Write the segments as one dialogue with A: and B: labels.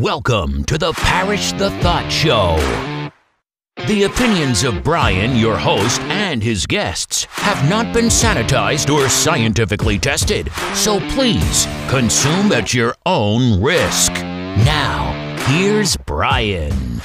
A: Welcome to the Parish the Thought Show. The opinions of Brian, your host, and his guests have not been sanitized or scientifically tested, so please consume at your own risk. Now, here's Brian.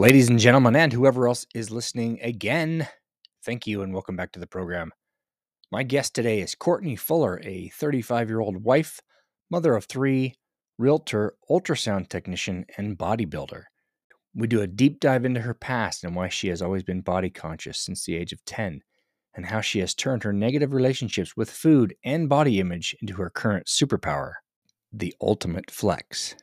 B: Ladies and gentlemen, and whoever else is listening again, thank you and welcome back to the program. My guest today is Courtney Fuller, a 35 year old wife, mother of three, realtor, ultrasound technician, and bodybuilder. We do a deep dive into her past and why she has always been body conscious since the age of 10, and how she has turned her negative relationships with food and body image into her current superpower the ultimate flex.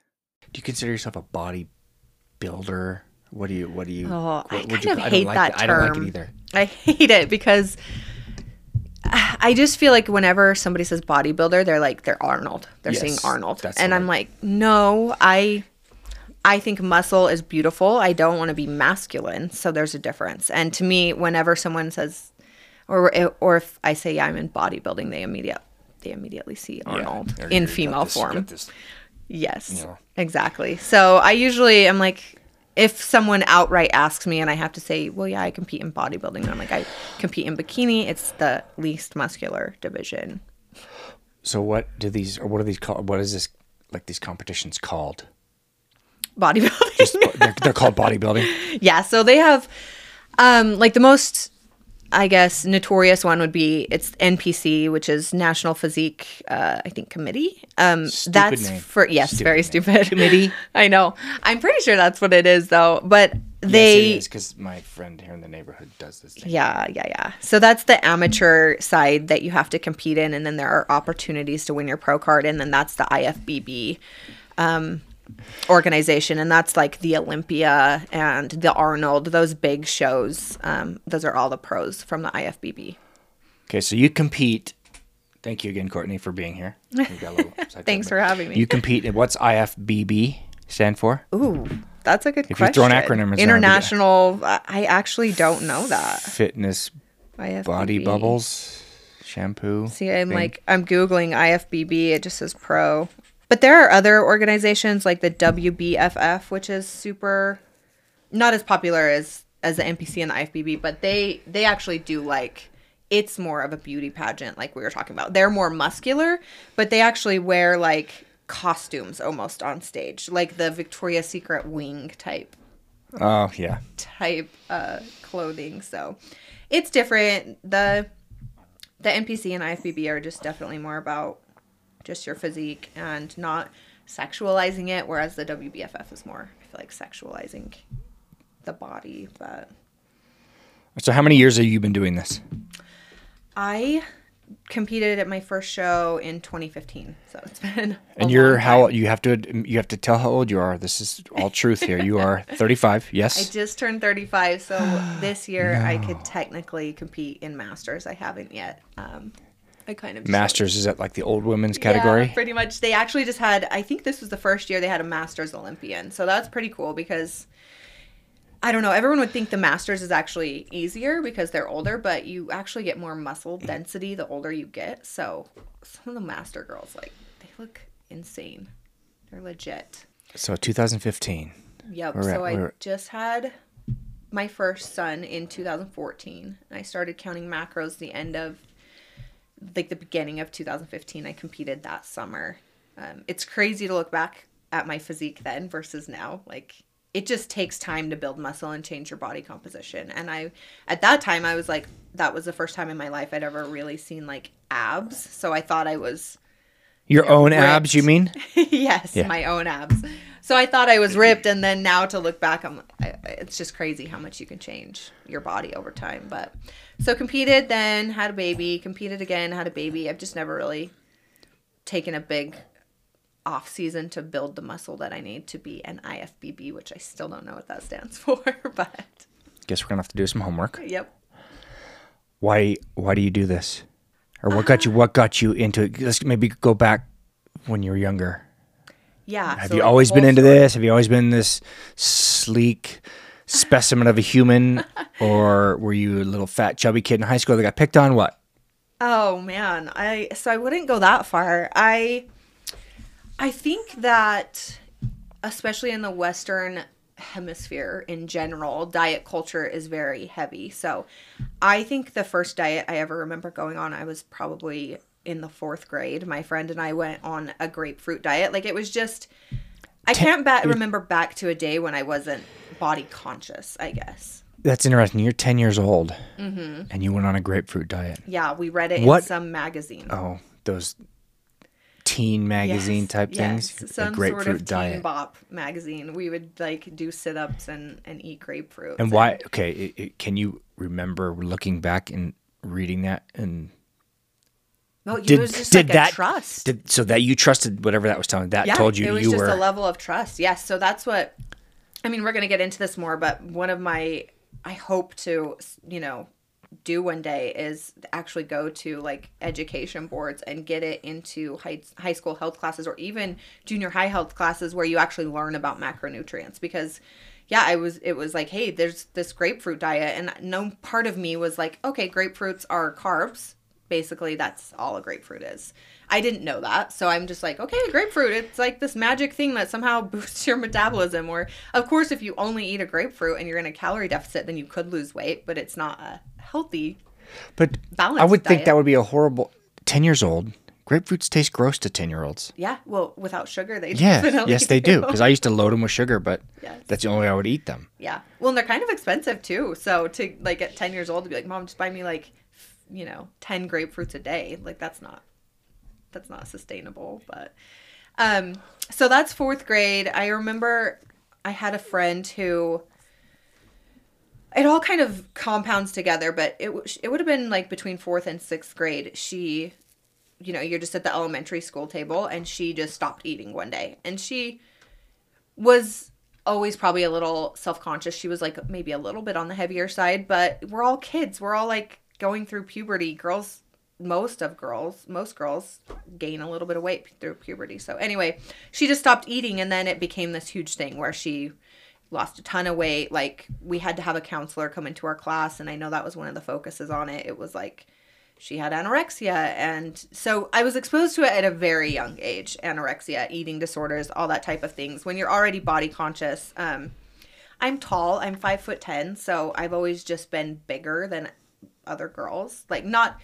B: Do you consider yourself a bodybuilder? What do you? What do you?
C: Oh, I
B: what would
C: kind
B: you-
C: of
B: don't
C: hate
B: like
C: that
B: it. I don't like it either.
C: I hate it because I just feel like whenever somebody says bodybuilder, they're like they're Arnold. They're saying Arnold, and I'm like, no, I. I think muscle is beautiful. I don't want to be masculine, so there's a difference. And to me, whenever someone says, or or if I say yeah, I'm in bodybuilding, they immediate they immediately see Arnold
B: Yeah,
C: in female
B: this-
C: form. Yes,
B: know.
C: exactly. So I usually am like, if someone outright asks me and I have to say, well, yeah, I compete in bodybuilding, and I'm like, I compete in bikini. It's the least muscular division.
B: So what do these or what are these called? What is this like these competitions called?
C: Bodybuilding.
B: Just they're, they're called bodybuilding.
C: yeah. So they have, um, like the most, I guess, notorious one would be it's NPC, which is National Physique, uh, I think Committee. Um,
B: Stupid
C: that's
B: name.
C: for yes,
B: Stupid
C: very
B: name.
C: stupid.
B: Committee?
C: I know. I'm pretty sure that's what it is, though. But they.
B: yes, because my friend here in the neighborhood does this. Thing.
C: Yeah, yeah, yeah. So that's the amateur side that you have to compete in, and then there are opportunities to win your pro card, and then that's the IFBB um, organization, and that's like the Olympia and the Arnold, those big shows. Um, those are all the pros from the IFBB.
B: Okay, so you compete. Thank you again, Courtney, for being here. We got a little sidetracked,
C: Thanks for having me.
B: You compete in what's IFBB stand for?
C: Ooh, that's a good
B: If
C: question.
B: you've thrown acronyms around,
C: international, I I actually don't know that.
B: Fitness
C: IFBB.
B: body bubbles shampoo.
C: See, I'm
B: thing.
C: like I'm googling IFBB. It just says pro, but there are other organizations like the WBFF, which is super, not as popular as as the NPC and the IFBB, but they they actually do like it's more of a beauty pageant, like we were talking about. They're more muscular, but they actually wear like costumes almost on stage, like the Victoria's Secret wing type
B: Oh yeah.
C: type uh, clothing. So it's different. The the NPC and IFBB are just definitely more about just your physique and not sexualizing it, whereas the WBFF is more, I feel like, sexualizing the body. But
B: So how many years have you been doing this?
C: I competed at my first show in 2015, so it's been.
B: And you're how you have to you have to tell how old you are. This is all truth here. You are 35. yes I
C: just turned 35, so this year I could technically compete in masters. I haven't yet. Um, I kind of
B: Masters is that like the old women's category?
C: Yeah, pretty much. They actually just had. I think this was the first year they had a Masters Olympian, so that's pretty cool because. I don't know. Everyone would think the Masters is actually easier because they're older, but you actually get more muscle density the older you get. So some of the Master girls, like, they look insane. They're legit.
B: So 2015.
C: Yep.
B: We're
C: so
B: at-
C: I
B: we're-
C: just had my first son in 2014. I started counting macros the end of like the beginning of 2015. I competed that summer. Um, it's crazy to look back at my physique then versus now. Like it just takes time to build muscle and change your body composition. And I, at that time, I was like, that was the first time in my life I'd ever really seen like abs. So I thought I was
B: Your own abs, you mean?
C: yes,
B: Yeah.
C: my own abs. So I thought I was ripped, and then now to look back, I'm. I, it's just crazy how much you can change your body over time. But so competed, then had a baby, competed again, had a baby. I've just never really taken a big off season to build the muscle that I need to be an IFBB, which I still don't know what that stands for. But
B: Guess we're gonna have to do some homework.
C: yep.
B: Why why do you do this? Or what got you what got you into it? Let's maybe go back when you were younger.
C: Yeah.
B: Have
C: so,
B: you always been into
C: story.
B: this? Have you always been this sleek specimen of a human, or were you a little fat chubby kid in high school that got picked on? What?
C: Oh man, I so I wouldn't go that far. I I think that especially in the western hemisphere in general, diet culture is very heavy. So I think the first diet I ever remember going on, I was probably in the 4th grade. My friend and I went on a grapefruit diet. Like it was just I can't ba- remember back to a day when I wasn't body conscious, I guess.
B: That's interesting. You're 10 years old, mm-hmm. and you went on a grapefruit diet.
C: Yeah, we read it
B: What-
C: in some magazine.
B: Oh, those teen magazine
C: Yes,
B: type
C: yes,
B: things.
C: Some sort of
B: diet.
C: Teen Bop magazine. We would like do sit ups and, and eat grapefruit.
B: And why? Okay, it, it, can you remember looking back and reading that and
C: No, it
B: did
C: was just
B: did
C: like
B: that
C: a trust.
B: Did, so that you trusted whatever that was telling that
C: yeah,
B: told you
C: it was
B: you
C: just
B: were
C: a level of trust. Yes, so that's what. I mean, we're gonna get into this more, but one of my I hope to you know do one day is actually go to like education boards and get it into high, high school health classes or even junior high health classes where you actually learn about macronutrients because yeah i was it was like hey there's this grapefruit diet and no part of me was like okay grapefruits are carbs basically that's all a grapefruit is i didn't know that so i'm just like okay grapefruit it's like this magic thing that somehow boosts your metabolism or of course if you only eat a grapefruit and you're in a calorie deficit then you could lose weight but it's not a healthy
B: But I would think that would be a horrible. Ten years old, grapefruits taste gross to ten year olds.
C: yeah well without sugar they
B: Yeah, yes, they do. Because I used to load them with sugar, but
C: Yes.
B: that's the only way I would eat them.
C: Yeah. Well, and they're kind of expensive too. So to like at 10 years old to be like, "Mom, just buy me like, you know, 10 grapefruits a day." Like that's not that's not sustainable, but um so that's 4th grade. I remember I had a friend who it all kind of compounds together, but it it would have been like between 4th and 6th grade. She you know, you're just at the elementary school table and she just stopped eating one day. And she was always probably a little self-conscious. She was like maybe a little bit on the heavier side, but we're all kids. We're all like going through puberty. Girls most of girls, most girls gain a little bit of weight through puberty. So anyway, she just stopped eating and then it became this huge thing where she lost a ton of weight. Like we had to have a counselor come into our class and I know that was one of the focuses on it. It was like she had anorexia and so i was exposed to it at a very young age anorexia eating disorders all that type of things when you're already body conscious um, i'm tall i'm five foot ten so i've always just been bigger than other girls like not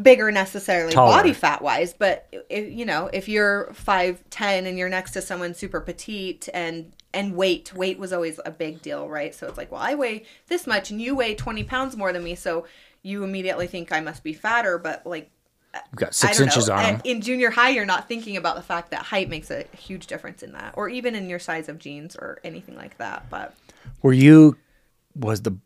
C: bigger necessarily
B: Taller.
C: body fat wise but if, you know if you're five ten and you're next to someone super petite and and weight weight was always a big deal right so it's like well i weigh this much and you weigh 20 pounds more than me so you immediately think i must be fatter but like
B: We've got
C: I
B: six
C: don't
B: inches
C: know.
B: on them.
C: In junior high, you're not thinking about the fact that height makes a huge difference in that, or even in your size of jeans or anything like that. But
B: Were you, was the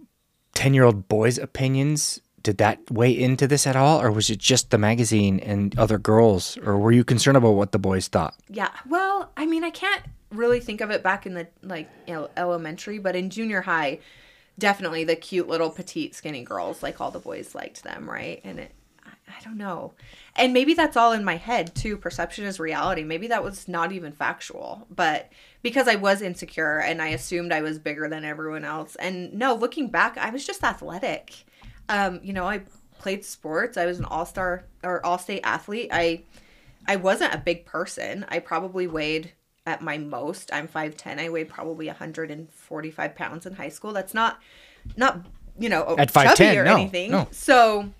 B: 10 year old boy's opinions, did that weigh into this at all? Or was it just the magazine and other girls? Or were you concerned about what the boys thought?
C: yeah, well, I mean, I can't really think of it back in the like you know, elementary, but in junior high, definitely the cute little petite skinny girls, like all the boys liked them, right? And it, I, I don't know, and maybe that's all in my head too. Perception is reality. Maybe that was not even factual, but because I was insecure and I assumed I was bigger than everyone else. And no, looking back, I was just athletic. Um, you know, I played sports. I was an all-star or all-state athlete. I I wasn't a big person. I probably weighed at my most. I'm 5'10. I weighed probably 145 pounds in high school. That's not not, you know,
B: At
C: chubby
B: 5'10",
C: or
B: no,
C: anything.
B: no.
C: So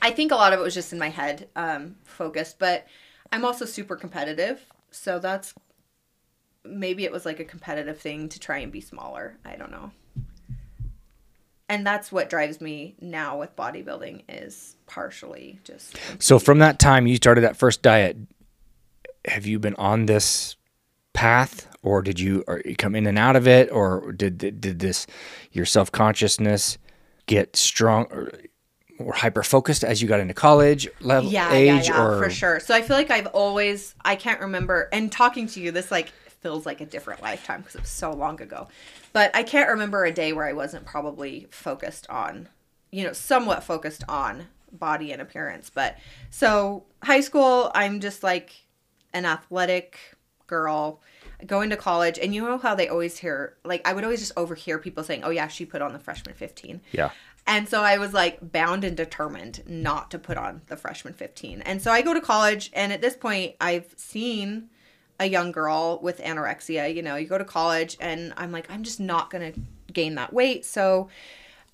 C: I think a lot of it was just in my head um, focused, but I'm also super competitive. So that's maybe it was like a competitive thing to try and be smaller. I don't know. And that's what drives me now with bodybuilding is partially just
B: So from that time you started that first diet, have you been on this path or did you or you come in and out of it or did did, this your self-consciousness get strong or, or hyper focused as you got into college level
C: yeah,
B: age
C: yeah, yeah,
B: or
C: for sure. So I feel like I've always I can't remember and talking to you this like feels like a different lifetime because it was so long ago. But I can't remember a day where I wasn't probably focused on, you know, somewhat focused on body and appearance. But so high school, I'm just like an athletic girl going to college and you know how they always hear like I would always just overhear people saying, "Oh yeah, she put on the freshman 15."
B: Yeah.
C: And so I was like bound and determined not to put on the freshman 15. And so I go to college, and at this point, I've seen a young girl with anorexia. You know, you go to college, and I'm like, I'm just not going to gain that weight. So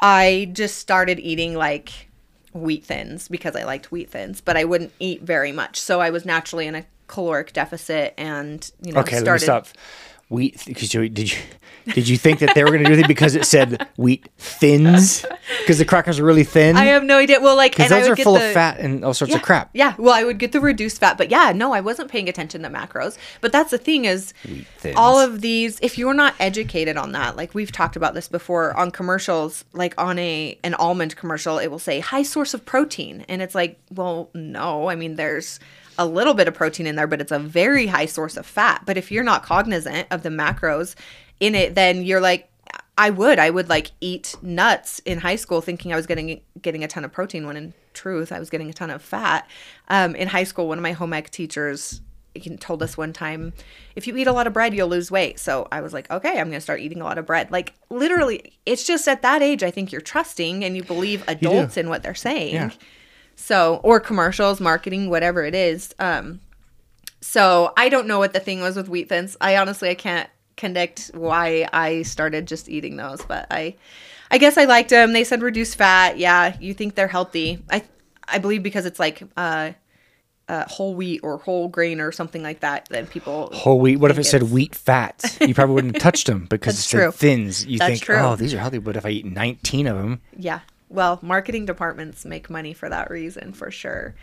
C: I just started eating like wheat thins because I liked wheat thins, but I wouldn't eat very much. So I was naturally in a caloric deficit and, you know,
B: Okay,
C: started.
B: let me stop. Wheat, because you did you did you think that they were going to do it because it said wheat thins? Because the crackers are really thin.
C: I have no idea. Well, like,
B: Because those are full
C: the,
B: of fat and all sorts
C: yeah,
B: of crap.
C: Yeah, well, I would get the reduced fat, but yeah, no, I wasn't paying attention to macros. But that's the thing is, all of these, if you're not educated on that, like we've talked about this before on commercials, like on a an almond commercial, it will say high source of protein, and it's like, well, no, I mean, there's a little bit of protein in there, but it's a very high source of fat. But if you're not cognizant of the macros in it, then you're like, I would. I would like eat nuts in high school, thinking I was getting getting a ton of protein. When in truth, I was getting a ton of fat. Um, in high school, one of my home ec teachers told us one time, if you eat a lot of bread, you'll lose weight. So I was like, okay, I'm going to start eating a lot of bread. Like literally, it's just at that age, I think you're trusting and you believe adults in what they're saying.
B: Yeah.
C: So, or commercials, marketing, whatever it is. Um, so I don't know what the thing was with wheat thins. I honestly I can't connect why I started just eating those, but I I guess I liked them. They said reduce fat. Yeah, you think they're healthy. I I believe because it's like uh, uh whole wheat or whole grain or something like that. Then people
B: Whole wheat. What if it said wheat fats? You probably wouldn't have touched them because
C: That's
B: it said
C: true.
B: thins. You
C: That's
B: think,
C: true.
B: oh, these are healthy. But if I eat 19 of them,
C: Yeah. Well, marketing departments make money for that reason for sure.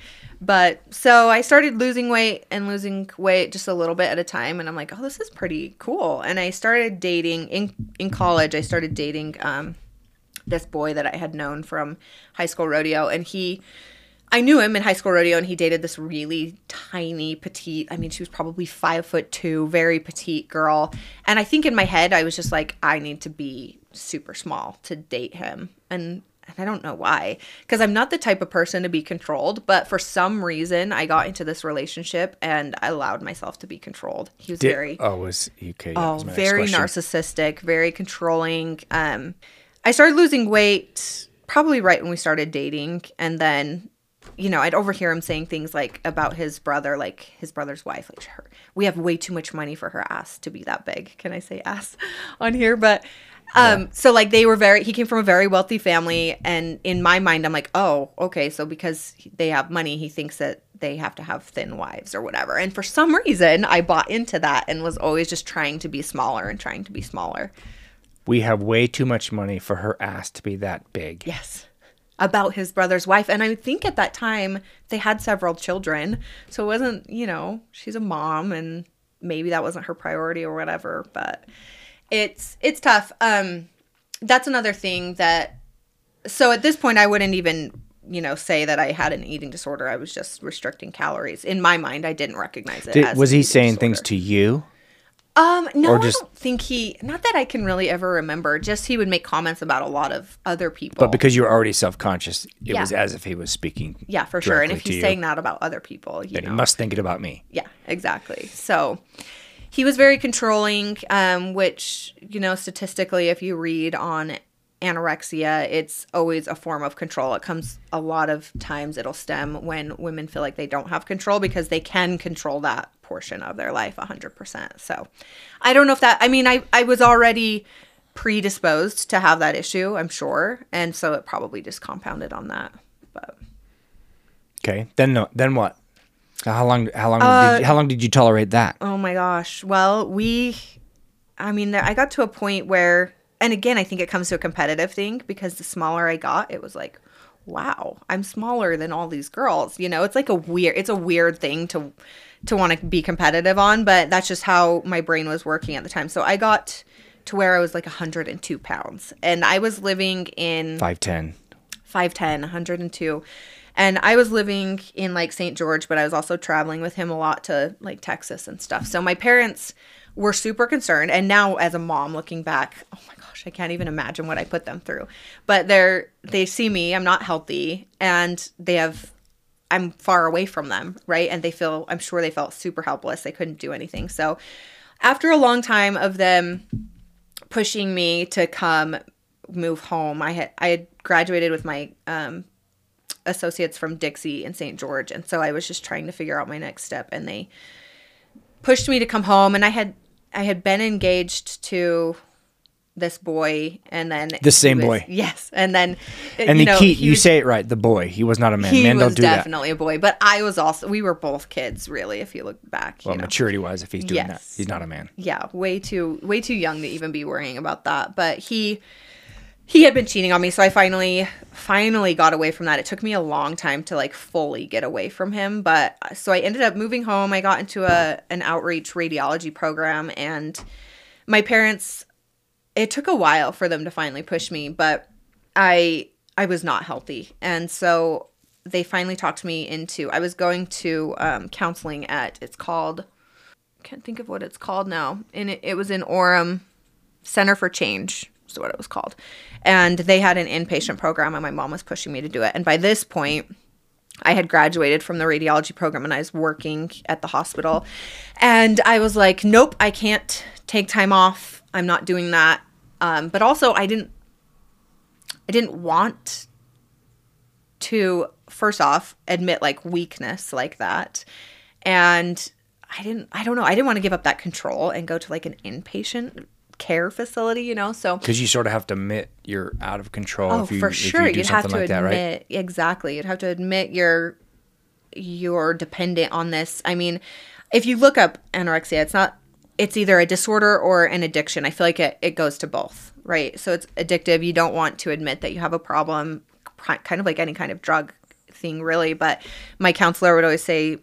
C: But so I started losing weight and losing weight just a little bit at a time and I'm like, "Oh, this is pretty cool." And I started dating in in college. I started dating um this boy that I had known from high school rodeo and he I knew him in high school rodeo and he dated this really tiny petite I mean she was probably five foot two very petite girl and I think in my head I was just like I need to be super small to date him and and I don't know why because I'm not the type of person to be controlled but for some reason I got into this relationship and I allowed myself to be controlled he was
B: did,
C: very
B: oh, was okay.
C: Oh,
B: was
C: very narcissistic, very controlling. Um, I started losing weight probably right when we started dating, and then, you know, I'd overhear him saying things like about his brother, like his brother's wife, like her. We have way too much money for her ass to be that big. Can I say ass on here? But. Um, so like they were very, he came from a very wealthy family. And in my mind, I'm like, oh, okay. So because they have money, he thinks that they have to have thin wives or whatever. And for some reason, I bought into that and was always just trying to be smaller and trying to be smaller.
B: We have way too much money for her ass to be that big.
C: Yes. About his brother's wife. And I think at that time they had several children. So it wasn't, you know, she's a mom and maybe that wasn't her priority or whatever. But it's it's tough. Um that's another thing that so at this point I wouldn't even you know say that I had an eating disorder. I was just restricting calories. In my mind, I didn't recognize it.
B: Did,
C: as
B: was he saying things to you?
C: Um, no,
B: Or
C: I don't think he. Not that I can really ever remember. Just he would make comments about a lot of other people.
B: But because you were already self conscious, it
C: Yeah.
B: was as if he was speaking.
C: yeah, for sure. And if he's
B: you,
C: saying that about other people, you
B: then
C: know,
B: he must think it about me.
C: yeah, exactly. So he was very controlling, um, which, you know, statistically, if you read on anorexia, it's always a form of control. It comes a lot of times, it'll stem when women feel like they don't have control because they can control that portion of their life 100%. So I don't know if that, I mean, I, I was already predisposed to have that issue, I'm sure. And so it probably just compounded on that. But
B: Okay. Then no. Then what? How long? How long?
C: Uh,
B: did you, how long did you tolerate that?
C: Oh my gosh. Well, we, I mean, I got to a point where, and again, I think it comes to a competitive thing because the smaller I got, it was like, wow, I'm smaller than all these girls. You know, it's like a weird, it's a weird thing to, to want to be competitive on, but that's just how my brain was working at the time. So I got to where I was like 102 pounds and I was living in
B: Five ten.
C: 5'10, 102. And I was living in like St. George, but I was also traveling with him a lot to like Texas and stuff. So my parents were super concerned. And now as a mom looking back, oh my gosh, I can't even imagine what I put them through. But they're they see me, I'm not healthy, and they have I'm far away from them, right? And they feel I'm sure they felt super helpless. They couldn't do anything. So after a long time of them pushing me to come move home, I had I had graduated with my um associates from Dixie and St. George and so I was just trying to figure out my next step and they pushed me to come home and I had I had been engaged to this boy and then
B: The same
C: was-
B: boy.
C: yes and then uh,
B: And
C: you
B: the
C: know,
B: key, you
C: was-
B: say it right. The boy. He was not a man.
C: he
B: Men
C: was
B: don't do that.
C: definitely a boy but I was also we were both kids really if you look back
B: Well,
C: you know
B: maturity wise, if he's doing that, he's not a man.
C: yeah way too way too young to even be worrying about that but he he had been cheating on me so i finally finally got away from that. It took me a long time to like fully get away from him but so i ended up moving home. I got into a an outreach radiology program and my parents it took a while for them to finally push me but i i was not healthy. And so they finally talked me into i was going to um, counseling at it's called can't think of what it's called now. And it, it was in Orem Center for Change, is what it was called. And they had an inpatient program, and my mom was pushing me to do it. And by this point, I had graduated from the radiology program and I was working at the hospital. And I was like, nope, I can't take time off. I'm not doing that. Um, but also, I didn't. I didn't want to first off admit like weakness like that and i didn't i don't know i didn't want to give up that control and go to like an inpatient care facility you know so
B: Because you sort of have to admit you're out of control
C: oh
B: if you,
C: for sure.
B: you
C: you'd have to
B: like that, right?
C: admit exactly. You'd have to admit you're you're dependent on this. I mean if you look up anorexia it's not it's either a disorder or an addiction. I feel like it, it goes to both right? So it's addictive. You don't want to admit that you have a problem kind of like any kind of drug thing really. But my counselor would always say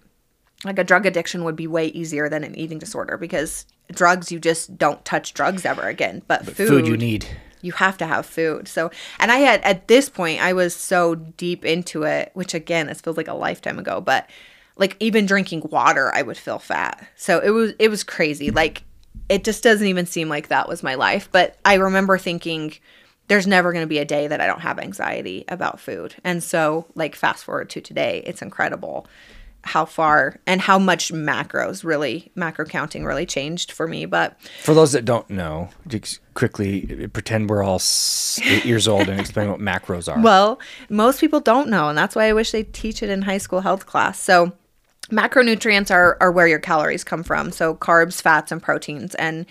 C: like a drug addiction would be way easier than an eating disorder because drugs you just don't touch drugs ever again. But, food,
B: Food you need.
C: you have to have food. So and i had at this point i was so deep into it which again this feels like a lifetime ago but like even drinking water i would feel fat. So it was it was crazy. Like it just doesn't even seem like that was my life. But i remember thinking there's never going to be a day that i don't have anxiety about food. And so like fast forward to today it's incredible how far and how much macros really macro counting really changed for me but
B: For those that don't know, just quickly pretend we're all eight years old and explain what macros are.
C: Well, most people don't know, and that's why I wish they teach it in high school health class. So, macronutrients are, are where your calories come from. So, carbs, fats, and proteins. And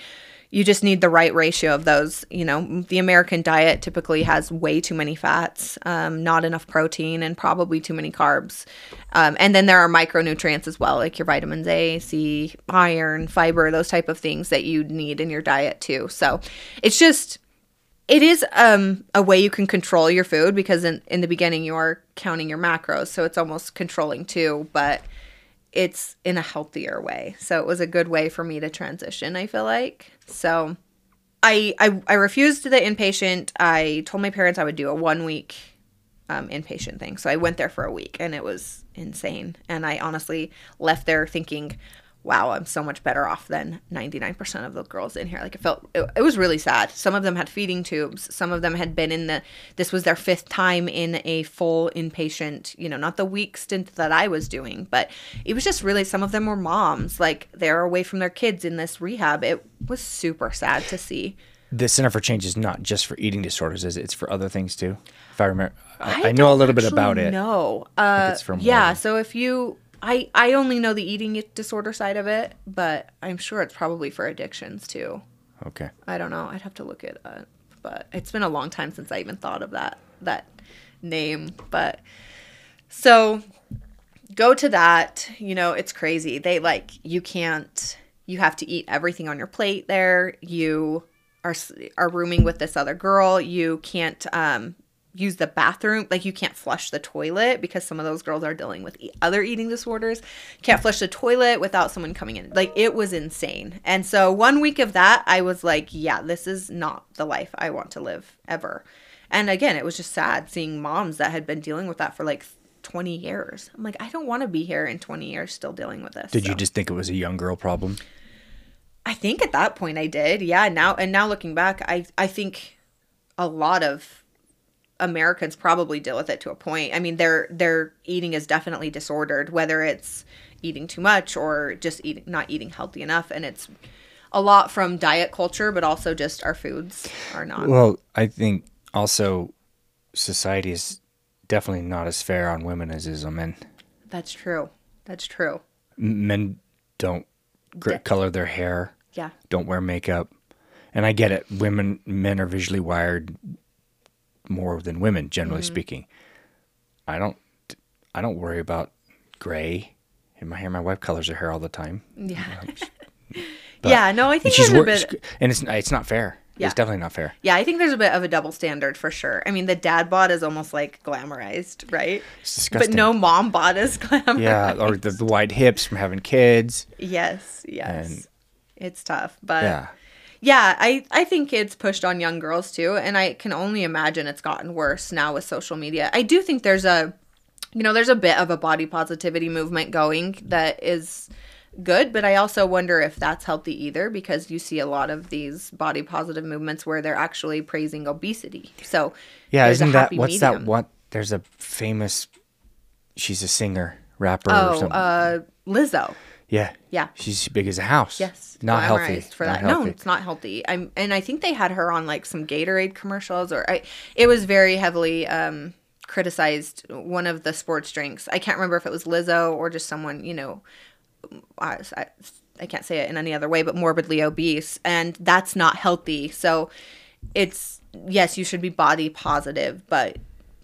C: you just need the right ratio of those. You know, the American diet typically has way too many fats, um, not enough protein, and probably too many carbs. Um, and then there are micronutrients as well, like your vitamins A, C, iron, fiber, those type of things that you need in your diet too. So, it's just it is um, a way you can control your food because in, in the beginning you are counting your macros so it's almost controlling too but it's in a healthier way. So it was a good way for me to transition i feel like. So i i, I refused the inpatient. I told my parents i would do a one week um, inpatient thing. So i went there for a week and it was insane. And i honestly left there thinking wow i'm so much better off than 99% of the girls in here like it felt it, it was really sad some of them had feeding tubes some of them had been in the this was their fifth time in a full inpatient you know not the week stint that i was doing but it was just really some of them were moms like they're away from their kids in this rehab it was super sad to see
B: the Center for Change is not just for eating disorders, is it? It's for other things too. If I remember, I, I know a little bit about it.
C: No, uh,
B: it's from
C: yeah. So if you, I, I only know the eating disorder side of it, but I'm sure it's probably for addictions too.
B: Okay.
C: I don't know. I'd have to look it up, but it's been a long time since I even thought of that that name. But so go to that. You know, it's crazy. They like you can't. You have to eat everything on your plate there. You are are rooming with this other girl. You can't um use the bathroom like you can't flush the toilet because some of those girls are dealing with e- other eating disorders. Can't flush the toilet without someone coming in. Like it was insane. And so one week of that i was like yeah this is not the life i want to live ever. And again it was just sad seeing moms that had been dealing with that for like 20 years. I'm like i don't want to be here in 20 years still dealing with this
B: Did you just think it was a young girl problem?
C: I think at that point I did. Yeah, now and now looking back, I I think a lot of Americans probably deal with it to a point. I mean, their their eating is definitely disordered, whether it's eating too much or just eating not eating healthy enough, and it's a lot from diet culture, but also just our foods are not.
B: Well, I think also society is definitely not as fair on women as is on men.
C: That's true. That's true.
B: Men don't gr-
C: De-
B: color their hair,
C: Yeah.
B: don't wear makeup, and I get it. Women, men are visually wired more than women, generally
C: Mm-hmm.
B: speaking. I don't, I don't worry about gray in my hair. My wife colors her hair all the time.
C: Yeah.
B: But-
C: yeah. No, I think
B: she's
C: a bit.
B: and it's it's not fair.
C: Yeah.
B: It's definitely not fair.
C: Yeah, I think there's a bit of a double standard for sure. I mean, the dad bod is almost like glamorized, right?
B: It's disgusting.
C: But no mom bod is glamorized.
B: Yeah, or the, the wide hips from having kids.
C: Yes, yes.
B: And-
C: it's tough, but
B: Yeah.
C: Yeah, I I think it's pushed on young girls too, and I can only imagine it's gotten worse now with social media. I do think there's a you know, there's a bit of a body positivity movement going that is good, but I also wonder if that's healthy either because you see a lot of these body positive movements where they're actually praising obesity. So
B: Yeah, isn't that what's that
C: medium.
B: one? There's a famous. She's a singer, rapper, or
C: Oh,
B: something.
C: uh, Lizzo.
B: Yeah,
C: yeah.
B: She's big as a house.
C: Yes,
B: not healthy.
C: for
B: not
C: that. No, it's not healthy. I'm, and I think they had her on like some Gatorade commercials, or I, it was very heavily um, criticized. One of the sports drinks. I can't remember if it was Lizzo or just someone, you know, I, I, I can't say it in any other way, but morbidly obese, and that's not healthy. So, it's yes, you should be body positive, but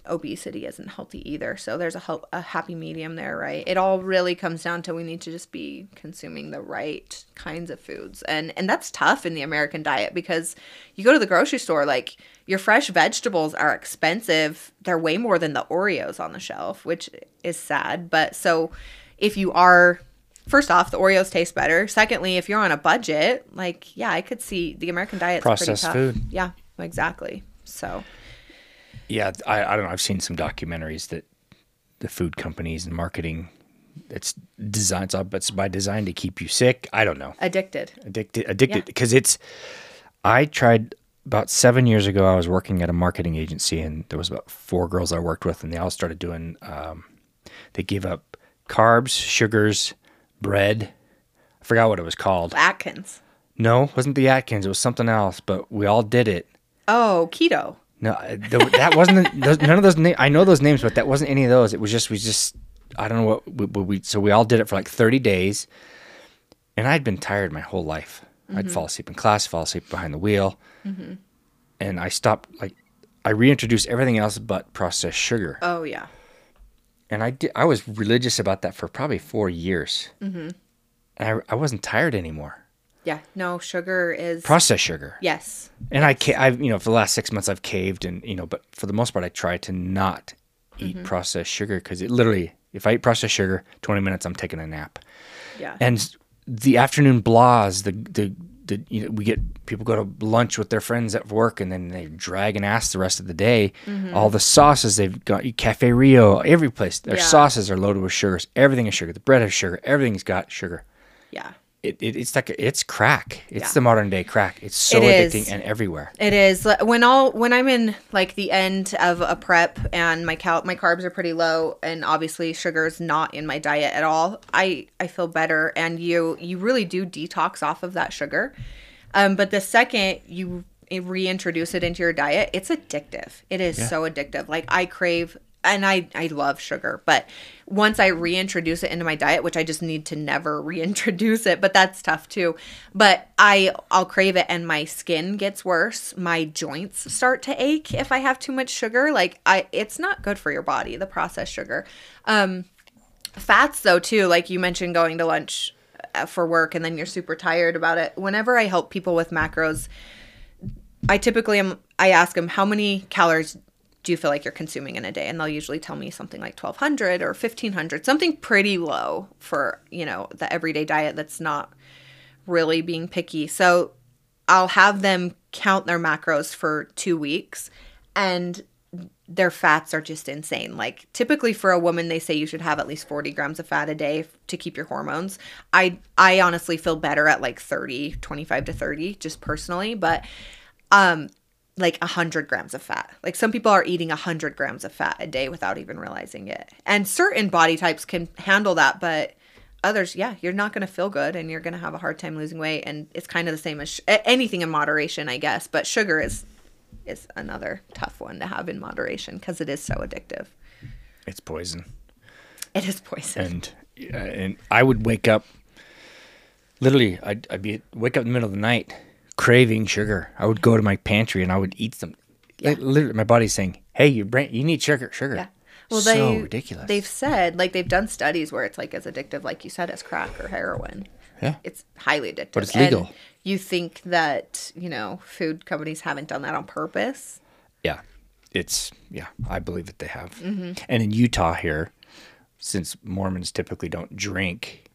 C: obesity isn't healthy either. So there's a, hel- a happy medium there, right? It all really comes down to we need to just be consuming the right kinds of foods. And and that's tough in the American diet because you go to the grocery store like your fresh vegetables are expensive. They're way more than the Oreos on the shelf, which is sad, but so if you are First off, the Oreos taste better. Secondly, if you're on a budget, like yeah, I could see the American diet's
B: Processed
C: pretty tough.
B: food.
C: Yeah, exactly. So
B: Yeah, I, I don't know. I've seen some documentaries that the food companies and marketing. It's designed, so it's by design to keep you sick. I don't know.
C: addicted.
B: addicted addicted
C: Yeah.
B: because it's i tried about seven years ago i was working at a marketing agency and there was about four girls i worked with and they all started doing um, they gave up carbs sugars bread i forgot what it was called
C: Atkins.
B: no wasn't the atkins it was something else but we all did it
C: Oh, keto.
B: No uh, th- that wasn't the, those, none of those names i know those names but that wasn't any of those it was just we just i don't know what we, we, we so we all did it for like 30 days and I'd been tired my whole life. I'd fall asleep in class, fall asleep behind the wheel, and I stopped. Like, I reintroduced everything else but processed sugar,
C: Oh yeah.
B: and I did. I was religious about that for probably four years, mm-hmm. and I, I wasn't tired anymore.
C: Yeah. No, sugar is
B: Processed sugar,
C: yes.
B: and I, ca- I've you know for the last six months I've caved, and you know, but for the most part I try to not eat processed sugar because it literally, if I eat processed sugar, twenty minutes I'm taking a nap.
C: Yeah.
B: and the afternoon blahs, the the, the you know, we get people go to lunch with their friends at work, and then they drag an ass the rest of the day.
C: Mm-hmm.
B: All the sauces they've got, Cafe Rio, every place, their
C: Yeah.
B: sauces are loaded with sugars. Everything is sugar. The bread has sugar. Everything's got sugar.
C: yeah.
B: It, it it's like a, it's crack. It's
C: Yeah.
B: the modern day crack. It's so
C: It is.
B: addicting and everywhere.
C: It is when all when I'm in like the end of a prep and my cal my carbs are pretty low and obviously sugar's not in my diet at all. I I feel better and you you really do detox off of that sugar. Um, but the second you reintroduce it into your diet, it's addictive. It is so addictive. Like I crave and I I love sugar, but once I reintroduce it into my diet, which I just need to never reintroduce it, but that's tough too. But I I'll crave it and my skin gets worse. My joints start to ache if I have too much sugar. Like I it's not good for your body, the processed sugar. Um fats though too, like you mentioned going to lunch uh, for work and then you're super tired about it. Whenever I help people with macros, I typically am I ask them how many calories do you feel like you're consuming in a day? And they'll usually tell me something like 1200 or 1500 something pretty low for you know the everyday diet that's not really being picky. So i'll have them count their macros for two weeks and their fats are just insane. Like typically for a woman they say you should have at least 40 grams of fat a day to keep your hormones. I i honestly feel better at like 30 25 to 30 just personally. But um like 100 grams of fat. Like some people are eating 100 grams of fat a day without even realizing it. And certain body types can handle that, but others, yeah, you're not going to feel good and you're going to have a hard time losing weight. And it's kind of the same as sh- anything in moderation, I guess. But sugar is is another tough one to have in moderation because it is so addictive.
B: It's poison.
C: It is poison.
B: And uh, and I would wake up. Literally, I'd, I'd be wake up in the middle of the night, craving sugar. I would go to my pantry and I would eat some. Like, literally, my body's saying, "Hey, your brain, you need sugar, sugar."
C: Yeah. Well,
B: so
C: they,
B: ridiculous.
C: They've said, like, they've done studies where it's like as addictive, like you said, as crack or heroin.
B: Yeah.
C: It's highly addictive.
B: But it's
C: And
B: legal.
C: you think that, you know, food companies haven't done that on purpose?
B: Yeah, it's yeah. I believe that they have.
C: Mm-hmm.
B: And in Utah here, since Mormons typically don't drink,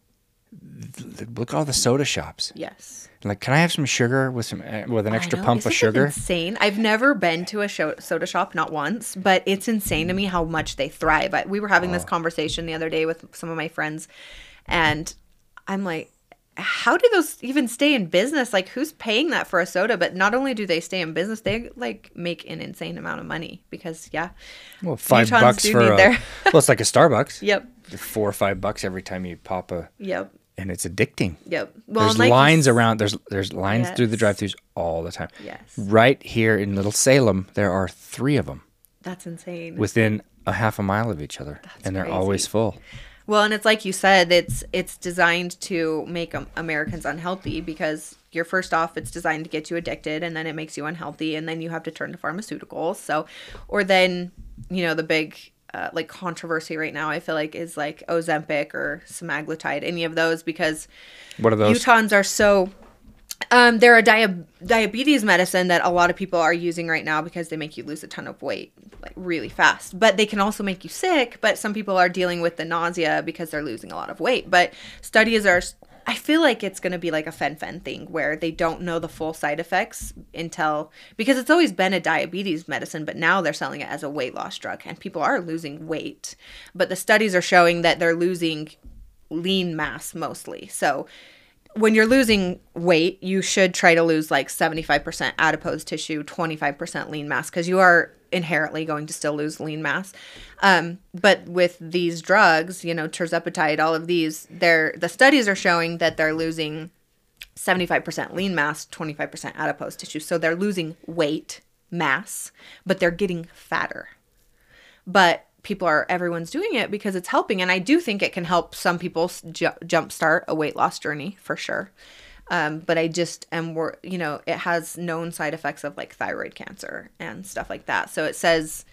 B: look at all the soda shops.
C: Yes.
B: Like, can I have some sugar with some uh, with an extra pump
C: Isn't
B: of sugar?
C: insane. I've never been to a sho- soda shop, not once, but it's insane to me how much they thrive. I, we were having
B: Oh.
C: this conversation the other day with some of my friends, and I'm like, how do those even stay in business? Like, who's paying that for a soda? But not only do they stay in business, they like make an insane amount of money because, yeah,
B: Well, five bucks for a, well, it's like a Starbucks.
C: yep,
B: Four or five bucks every time you pop a,
C: yep,
B: and it's addicting.
C: yep. Well,
B: there's
C: like
B: lines around. There's there's lines through the drive-throughs all the time.
C: Yes.
B: Right here in Little Salem, there are three of them
C: That's insane.
B: within a half a mile of each other, That's and they're always full.
C: Well, and it's like you said, it's it's designed to make Americans unhealthy because you're first off, it's designed to get you addicted, and then it makes you unhealthy, and then you have to turn to pharmaceuticals. So, or then you know the big uh, like controversy right now, I feel like is like Ozempic or semaglutide, any of those because
B: What are those?
C: Utahns are so. Um, they're a dia- diabetes medicine that a lot of people are using right now because they make you lose a ton of weight like really fast. But they can also make you sick. But some people are dealing with the nausea because they're losing a lot of weight. But studies are. I feel like it's going to be like a fen-phen thing where they don't know the full side effects until because it's always been a diabetes medicine, but now they're selling it as a weight loss drug and people are losing weight. But the studies are showing that they're losing lean mass mostly. So when you're losing weight, you should try to lose like 75% adipose tissue, 25% lean mass, because you are inherently going to still lose lean mass. Um, but with these drugs, you know, tirzepatide, all of these, they're the studies are showing that they're losing 75% lean mass, 25% adipose tissue. So they're losing weight mass, but they're getting fatter but people are everyone's doing it because it's helping and i do think it can help some people ju- jumpstart a weight loss journey for sure um, but i just am wor- you know it has known side effects of like thyroid cancer and stuff like that. So it says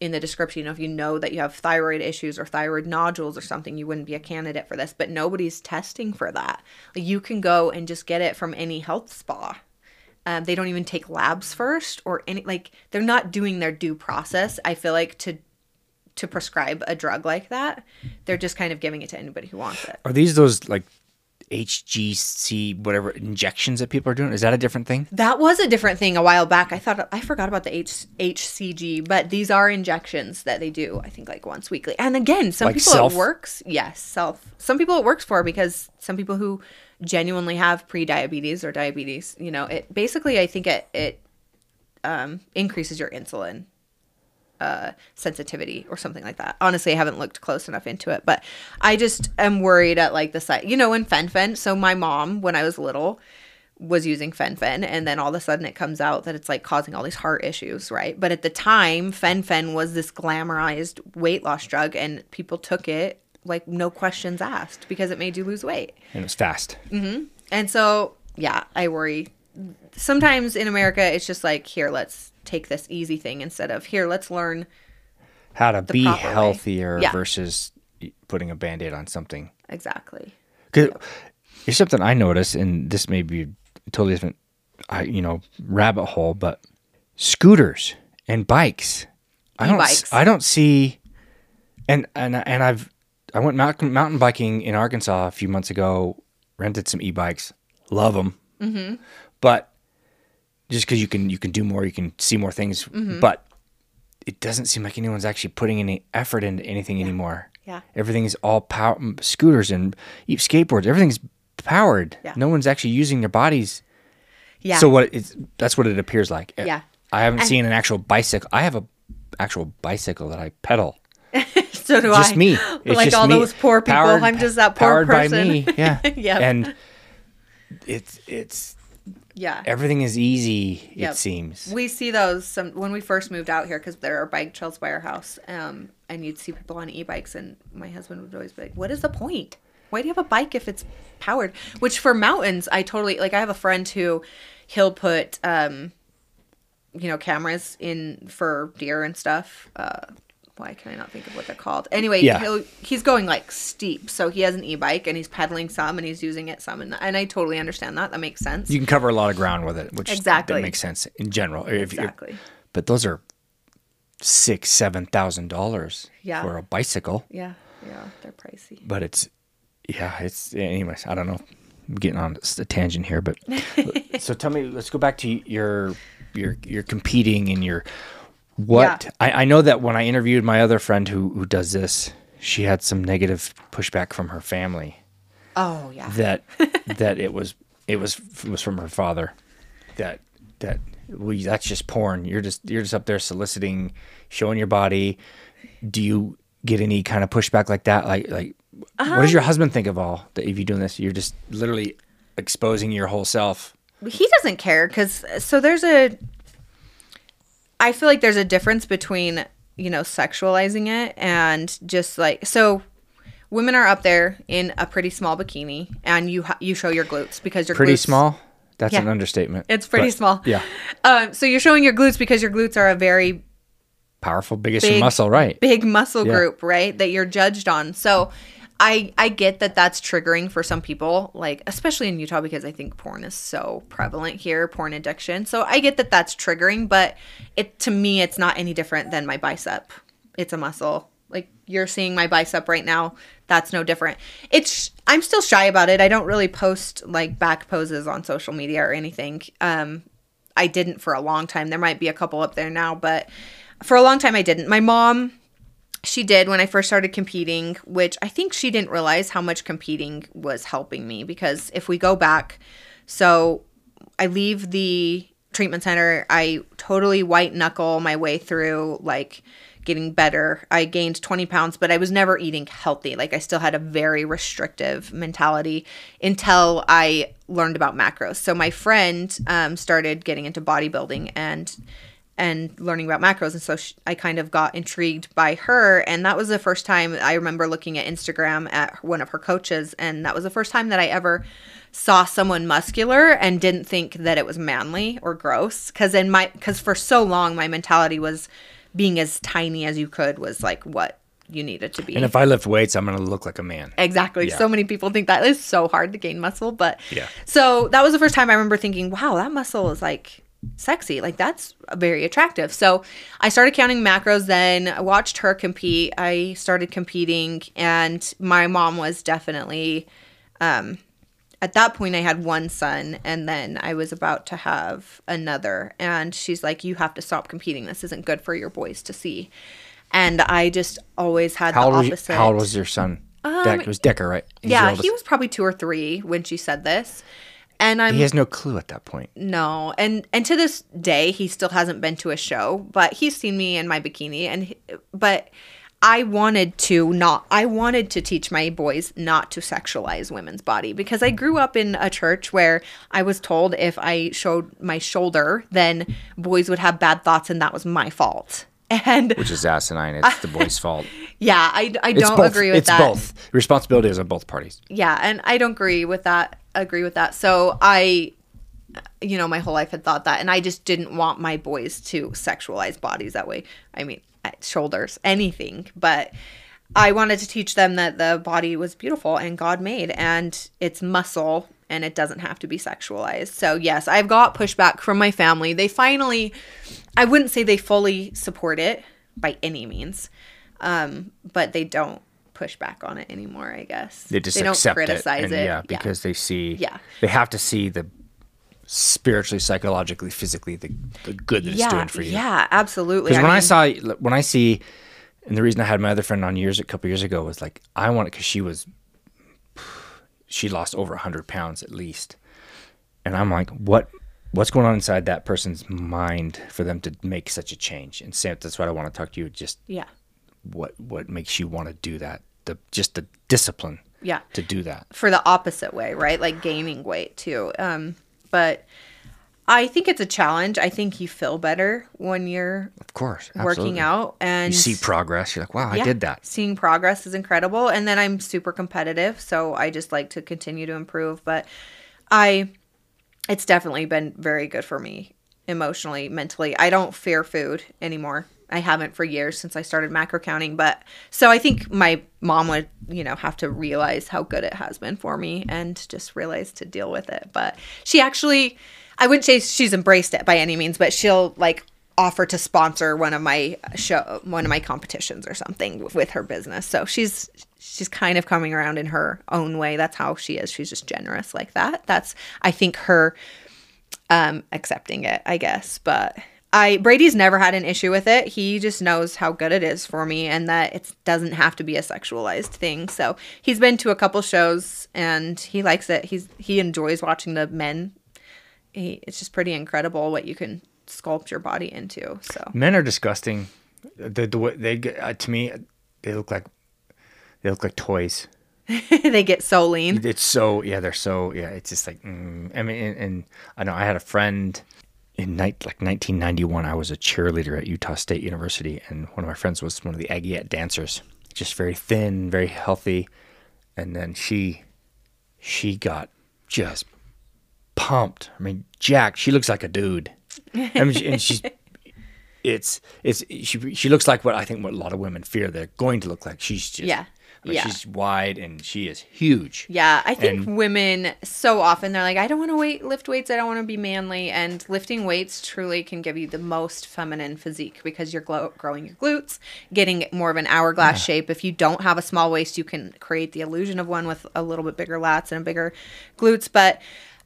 C: in the description you know if you know that you have thyroid issues or thyroid nodules or something you wouldn't be a candidate for this but nobody's testing for that. Like you can go and just get it from any health spa. Um, they don't even take labs first or any like they're not doing their due process i feel like to to prescribe a drug like that. They're just kind of giving it to anybody who wants it.
B: Are these those like HGC whatever injections that people are doing? Is that a different thing?
C: that was a different thing a while back i thought i forgot about the H, hcg but these are injections that they do i think like once weekly and again some
B: Like
C: people
B: self?
C: it works yes self some people it works for because some people who genuinely have pre-diabetes or diabetes you know it basically i think it it um, increases your insulin uh, sensitivity or something like that. Honestly, I haven't looked close enough into it, but I just am worried at like the site, you know, in fen-phen. So my mom, when I was little, was using fen-phen, and then all of a sudden it comes out that it's like causing all these heart issues, right? But at the time, fen-phen was this glamorized weight loss drug, and people took it like no questions asked because it made you lose weight.
B: And it's fast.
C: And so, yeah, I worry. Sometimes in America, it's just like, here, let's take this easy thing instead of here, let's learn
B: How to be healthier
C: Yeah.
B: versus putting a band-aid on something.
C: exactly.
B: Cause here's something I notice, and this may be totally different, I you know, rabbit hole, but scooters and bikes. I don't. I don't see, and and and I've I went mountain mountain biking in Arkansas a few months ago. Rented some e-bikes. Love them. Mm-hmm. But just because you can you can do more, you can see more things.
C: Mm-hmm.
B: But it doesn't seem like anyone's actually putting any effort into anything anymore.
C: Yeah.
B: Everything is all power scooters and skateboards. Everything's powered.
C: Yeah.
B: No one's actually using their bodies.
C: Yeah.
B: So what it's that's what it appears like.
C: Yeah.
B: I haven't seen an actual bicycle. I have a actual bicycle that I pedal.
C: So do
B: Just
C: I.
B: Just
C: me.
B: It's
C: like
B: just
C: all
B: me.
C: those poor people.
B: Powered-
C: I'm just that poor
B: powered
C: person.
B: by me. Yeah.
C: Yep.
B: And it's it's
C: yeah.
B: everything is easy.
C: Yep.
B: It seems.
C: We see those some when we first moved out here because there are bike trails by our house, um, and you'd see people on e-bikes, and my husband would always be like, "What is the point? Why do you have a bike if it's powered?" Which for mountains, I totally like. I have a friend who he'll put, um, you know, cameras in for deer and stuff. Uh, why can I not think of what they're called? Anyway,
B: Yeah.
C: he'll, he's going like steep, so he has an e-bike and he's pedaling some and he's using it some, and, and I totally understand that. That makes sense.
B: You can cover a lot of ground with it, which
C: Exactly.
B: that makes sense in general. If you're-
C: exactly.
B: but those are six, seven thousand dollars
C: Yeah.
B: for a bicycle.
C: Yeah, yeah, they're pricey.
B: But it's yeah, it's anyways. I don't know. I'm getting on a tangent here, but so tell me. Let's go back to your your your competing and your what.
C: Yeah.
B: I, I know that when I interviewed my other friend who who does this, she had some negative pushback from her family
C: Oh yeah.
B: that that it was it was it was from her father that that well, that's just porn you're just you're just up there soliciting showing your body do you get any kind of pushback like that like like what
C: Um,
B: does your husband think of all that if you're doing this you're just literally exposing your whole self
C: he doesn't care because so there's a i feel like there's a difference between you know sexualizing it and just like so women are up there in a pretty small bikini and you ha- you show your glutes because your
B: pretty
C: glutes-
B: small that's
C: Yeah.
B: an understatement
C: it's pretty
B: But,
C: small
B: yeah
C: um, so you're showing your glutes because your glutes are a very
B: powerful biggest
C: Big-
B: muscle right
C: big muscle
B: Yeah.
C: group, right? That you're judged on. So I I get that that's triggering for some people, like especially in Utah because I think porn is so prevalent here, porn addiction. So I get that that's triggering, but it to me it's not any different than my bicep. It's a muscle. Like you're seeing my bicep right now, that's no different. It's I'm still shy about it. I don't really post like back poses on social media or anything. Um I didn't for a long time. There might be a couple up there now, but for a long time I didn't. My mom, she did when I first started competing, which I think she didn't realize how much competing was helping me because if we go back, so I leave the treatment center, I totally white knuckle my way through like getting better. I gained 20 pounds, but I was never eating healthy. Like I still had a very restrictive mentality until I learned about macros. So my friend um, started getting into bodybuilding and and learning about macros and so sh i kind of got intrigued by her and that was the first time i remember looking at instagram at one of her coaches and that was the first time that i ever saw someone muscular and didn't think that it was manly or gross because in my because for so long my mentality was being as tiny as you could was like what you needed to be
B: and if i lift weights i'm gonna look like a man
C: Exactly.
B: Yeah.
C: So many people think that is so hard to gain muscle, but
B: Yeah.
C: So that was the first time I remember thinking, "Wow, that muscle is like sexy. Like that's very attractive." So I started counting macros. Then I watched her compete. I started competing, and my mom was definitely. Um, at that point, I had one son, and then I was about to have another. And she's like, "You have to stop competing. This isn't good for your boys to see." And I just always had
B: how
C: the opposite.
B: how old was your son Deck, it was decker right He's
C: Yeah, he was probably two or three when she said this. And I'm
B: he has no clue at that point
C: no, and and to this day he still hasn't been to a show, but he's seen me in my bikini and he- but I wanted to not I wanted to teach my boys not to sexualize women's body because I grew up in a church where I was told if I showed my shoulder then boys would have bad thoughts and that was my fault. And
B: which is asinine. It's the boy's fault.
C: Yeah, I, I don't
B: both.
C: agree with
B: it's
C: that.
B: both. Responsibility is on both parties.
C: Yeah and i don't agree with that agree with that. So i you know my whole life had thought that and i just didn't want my boys to sexualize bodies that way. I mean uh, shoulders anything. But i wanted to teach them that the body was beautiful and god made and it's muscle and it doesn't have to be sexualized. So yes i've got pushback from my family. They finally i wouldn't say they fully support it by any means um, but they don't push back on it anymore i guess.
B: They just
C: they don't
B: accept
C: criticize
B: it,
C: it,
B: yeah. because they see
C: Yeah.
B: they have to see the spiritually psychologically physically the, the good that it's doing for you.
C: yeah, absolutely.
B: Because when I saw when I see, and the reason I had my other friend on years a couple years ago was like I want it because she was, she lost over hundred pounds at least, and I'm like, what what's going on inside that person's mind for them to make such a change. And Sam, that's what I want to talk to you. Just
C: Yeah.
B: what what makes you want to do that? The just the discipline
C: Yeah.
B: to do that.
C: for the opposite way, right? Like gaining weight too. Um, but I think it's a challenge. I think you feel better when you're
B: Of course,
C: working out and
B: You see progress. You're like, wow, I did that.
C: Seeing progress is incredible. And then I'm super competitive, so I just like to continue to improve. But I, it's definitely been very good for me emotionally, mentally. I don't fear food anymore. I haven't for years since I started macro counting. But so I think my mom would, you know, have to realize how good it has been for me and just realize to deal with it. But she actually, I wouldn't say she's embraced it by any means, but she'll like offer to sponsor one of my show one of my competitions or something with her business. So she's she's kind of coming around in her own way. That's how she is. She's just generous like that. That's i think her um accepting it i guess. But i brady's never had an issue with it. He just knows how good it is for me and that it doesn't have to be a sexualized thing. So he's been to a couple shows and he likes it. He's he enjoys watching the men he, it's just pretty incredible what you can sculpt your body into so
B: Men are disgusting. The, the way they get- uh, to me, they look like they look like toys.
C: they get so lean.
B: It's so yeah, they're so yeah. It's just like mm. I mean, and, and I know I had a friend in night like 1991. I was a cheerleader at Utah State University, and one of my friends was one of the Aggiette dancers, just very thin, very healthy, and then she she got just pumped. I mean, Jack, she looks like a dude. I mean, she- and she's it's it's she she looks like what I think what a lot of women fear they're going to look like. She's just
C: Yeah.
B: like,
C: Yeah.
B: she's wide and she is huge.
C: Yeah, I think
B: And-
C: women so often they're like, I don't want to wait, lift weights. I don't want to be manly. And lifting weights truly can give you the most feminine physique because you're glow- growing your glutes, getting more of an hourglass shape. If you don't have a small waist, you can create the illusion of one with a little bit bigger lats and a bigger glutes. But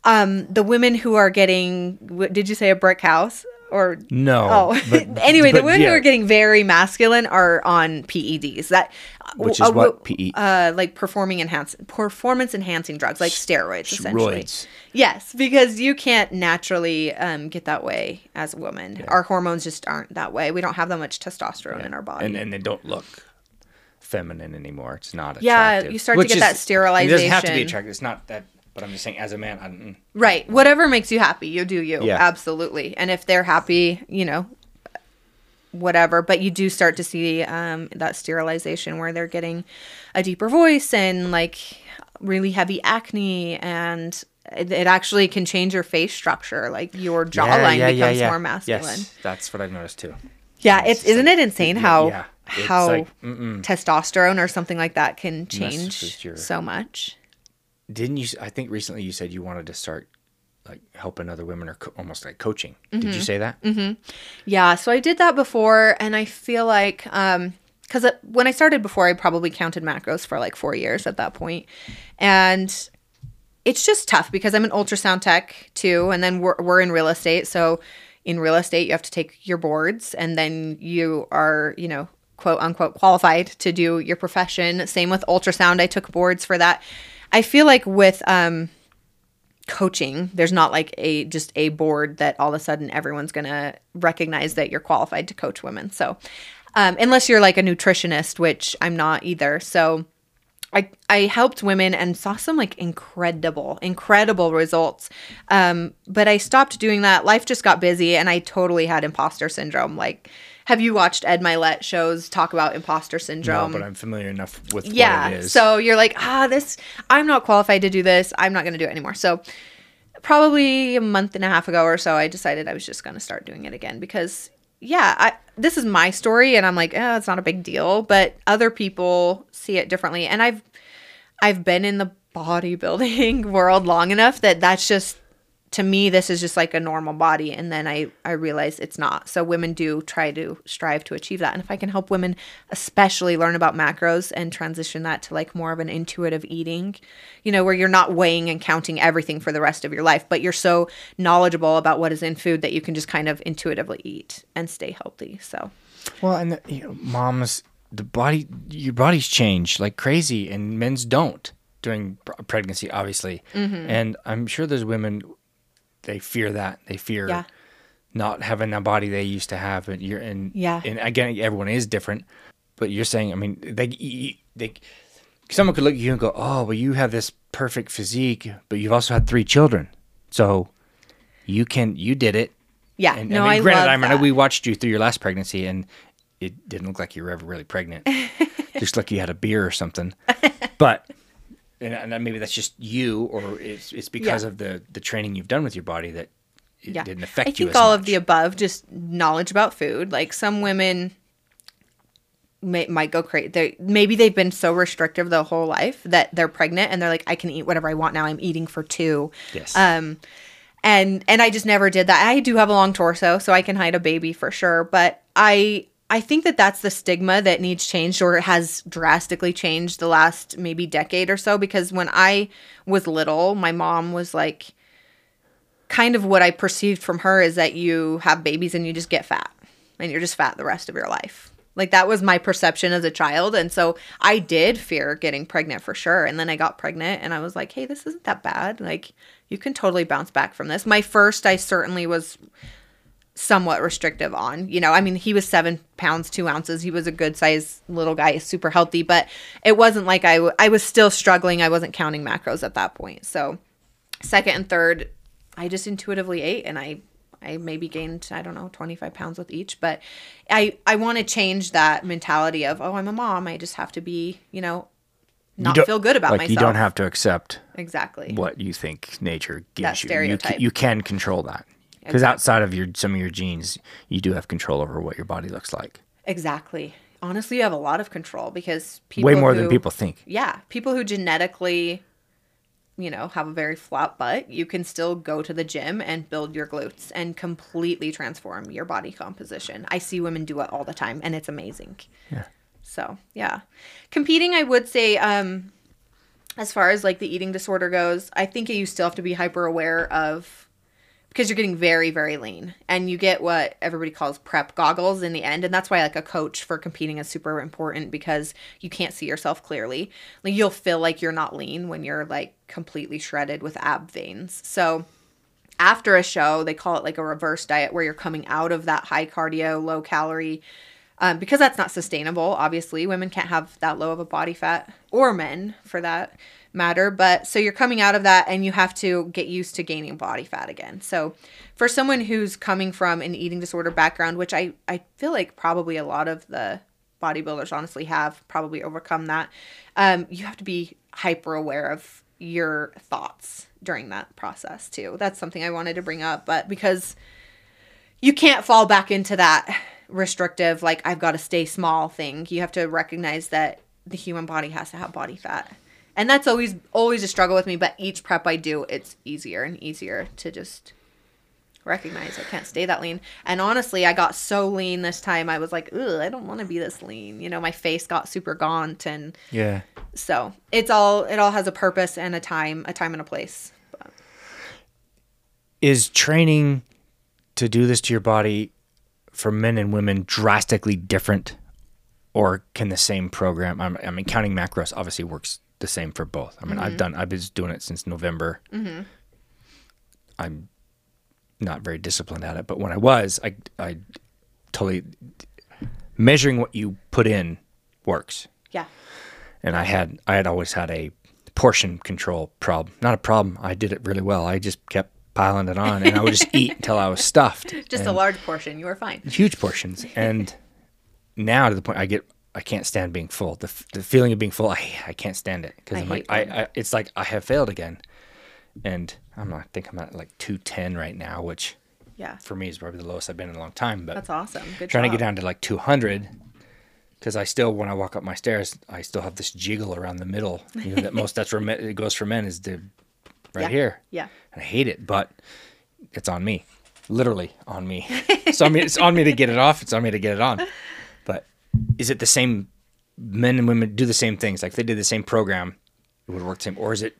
C: um, the women who are getting, what, did you say a brick house? Or
B: No.
C: Oh,
B: but-
C: anyway, the women
B: yeah.
C: who are getting very masculine are on PEDs. That
B: Which
C: uh,
B: is what
C: uh,
B: PE
C: Uh, like performing enhance performance enhancing drugs, like steroids, essentially.
B: Steroids.
C: Yes, because you can't naturally um, get that way as a woman. Our hormones just aren't that way. We don't have that much testosterone in our body.
B: and and they don't look feminine anymore. It's not attractive.
C: Yeah, you start to get
B: is-
C: that
B: It doesn't have to be
C: sterilization.
B: attractive. It's not that. But I'm just saying, as a man, I don't.
C: Right. Whatever makes you happy, you do you.
B: Yeah.
C: Absolutely. And if they're happy, you know, whatever. But you do start to see um, that virilization where they're getting a deeper voice and like really heavy acne and it, it actually can change your face structure. Like your jawline becomes more masculine.
B: Yes, that's what I've noticed too.
C: Yeah, it's isn't it insane how
B: yeah.
C: How
B: like,
C: testosterone or something like that can change
B: your-
C: so much.
B: Didn't you? I think recently you said you wanted to start like helping other women or co- almost like coaching. Did
C: Mm-hmm.
B: you say that?
C: Yeah, so I did that before, and I feel like um because when I started before, I probably counted macros for like four years at that point, and it's just tough because I'm an ultrasound tech too, and then we're we're in real estate, so in real estate you have to take your boards, and then you are you know quote unquote qualified to do your profession. Same with ultrasound, I took boards for that. I feel like with um coaching there's not like a just a board that all of a sudden everyone's gonna recognize that you're qualified to coach women so um, unless you're like a nutritionist which i'm not either so I, I helped women and saw some like incredible, incredible results. Um, but I stopped doing that. Life just got busy and I totally had imposter syndrome. Like, have you watched Ed Mylett shows talk about imposter syndrome?
B: No, but I'm familiar enough with
C: yeah.
B: what it is.
C: So you're like, ah, this, I'm not qualified to do this. I'm not going to do it anymore. So probably a month and a half ago or so, I decided I was just going to start doing it again because, yeah, I, this is my story and I'm like, oh, it's not a big deal. But other people see it differently. And I've, I've been in the bodybuilding world long enough that that's just to me this is just like a normal body and then I I realize it's not. So women do try to strive to achieve that. And if I can help women especially learn about macros and transition that to like more of an intuitive eating, you know, where you're not weighing and counting everything for the rest of your life, but you're so knowledgeable about what is in food that you can just kind of intuitively eat and stay healthy. So
B: Well, and the, you know, moms, the body, your bodies change like crazy, and men's don't during pregnancy, obviously.
C: Mm-hmm.
B: And I'm sure there's women they fear that. They fear
C: Yeah.
B: not having the body they used to have. And you're and
C: Yeah.
B: And again, everyone is different. But you're saying, I mean, they they someone could look at you and go, "Oh, well, you have this perfect physique, but you've also had three children, so you can you did it."
C: Yeah.
B: And
C: no,
B: I
C: I,
B: granted,
C: love
B: I mean,
C: that.
B: we watched you through your last pregnancy, and it didn't look like you were ever really pregnant. just like you had a beer or something. But and, and maybe that's just you, or it's it's because
C: Yeah.
B: of the the training you've done with your body that it
C: yeah.
B: didn't affect
C: I
B: you.
C: think
B: as
C: all
B: much.
C: of the above, just knowledge about food. Like some women may, might go crazy. They maybe they've been so restrictive the whole life that they're pregnant and they're like, I can eat whatever I want now. I'm eating for two.
B: yes,
C: Um, and and I just never did that. I do have a long torso, so I can hide a baby for sure. But I I think that that's the stigma that needs changed or has drastically changed the last maybe decade or so. Because when I was little, my mom was like, kind of what I perceived from her is that you have babies and you just get fat and you're just fat the rest of your life. Like that was my perception as a child. And so I did fear getting pregnant for sure. And then I got pregnant and I was like, hey, this isn't that bad. Like you can totally bounce back from this. My first, I certainly was somewhat restrictive on. You know, I mean, he was seven pounds, two ounces. He was a good size little guy, super healthy, but it wasn't like I, w- I was still struggling. I wasn't counting macros at that point. So, second and third, I just intuitively ate and I, I maybe gained, I don't know, 25 pounds with each, but I, I want to change that mentality of, oh, I'm a mom. I just have to be, you know, not feel good about
B: like
C: myself.
B: you don't have to accept
C: exactly.
B: what you think nature gives. You, you can control that because
C: Exactly.
B: outside of your some of your genes, you do have control over what your body looks like.
C: Exactly. Honestly, you have a lot of control because people
B: Way more than people think.
C: yeah, people who genetically, you know, have a very flat butt, you can still go to the gym and build your glutes and completely transform your body composition. I see women do it all the time and it's amazing.
B: Yeah.
C: So, yeah. Competing, I would say, um, as far as like the eating disorder goes, I think you still have to be hyper aware of because you're getting very very lean. And you get what everybody calls prep goggles in the end. And that's why like a coach for competing is super important because you can't see yourself clearly. Like you'll feel like you're not lean when you're like completely shredded with ab veins. So after a show they call it like a reverse diet where you're coming out of that high cardio low calorie um, because that's not sustainable obviously. Women can't have that low of a body fat or men for that matter but so you're coming out of that and you have to get used to gaining body fat again. So for someone who's coming from an eating disorder background which i i feel like probably a lot of the bodybuilders honestly have probably overcome that um, you have to be hyper aware of your thoughts during that process too. That's something i wanted to bring up but because you can't fall back into that restrictive like i've got to stay small thing you have to recognize that the human body has to have body fat and that's always always a struggle with me but each prep i do it's easier and easier to just recognize i can't stay that lean and honestly i got so lean this time i was like Ugh, i don't want to be this lean you know my face got super gaunt and
B: Yeah.
C: so it's all it all has a purpose and a time a time and a place but
B: Is training to do this to your body for men and women drastically different, or can the same program? I'm- I mean, counting macros obviously works the same for both. I mean,
C: Mm-hmm.
B: I've done, I've been doing it since November. I'm not very disciplined at it, but when I was, I, I totally measuring what you put in works.
C: yeah
B: and I had I had always had a portion control problem. Not a problem. I did it really well. I just kept piling it on, and I would just eat until I was stuffed.
C: just a large portion you were fine
B: huge portions. And now to the point I get I can't stand being full. The, the feeling of being full, I, I can't stand it because I'm like I, I it's like I have failed again. And I'm not, I think I'm at like 210 right now, which
C: yeah
B: for me is probably the lowest I've been in a long time. But
C: that's awesome good
B: trying to get down to like 200 because I still, when I walk up my stairs, I still have this jiggle around the middle. You know, that most that's where men, it goes for men is the right
C: Yeah.
B: here.
C: yeah
B: And I hate it, but it's on me, literally on me. so I mean, it's on me to get it off. It's on me to get it on. Is it the same? Men and women do the same things. Like if they did the same program, it would work the same. Or is it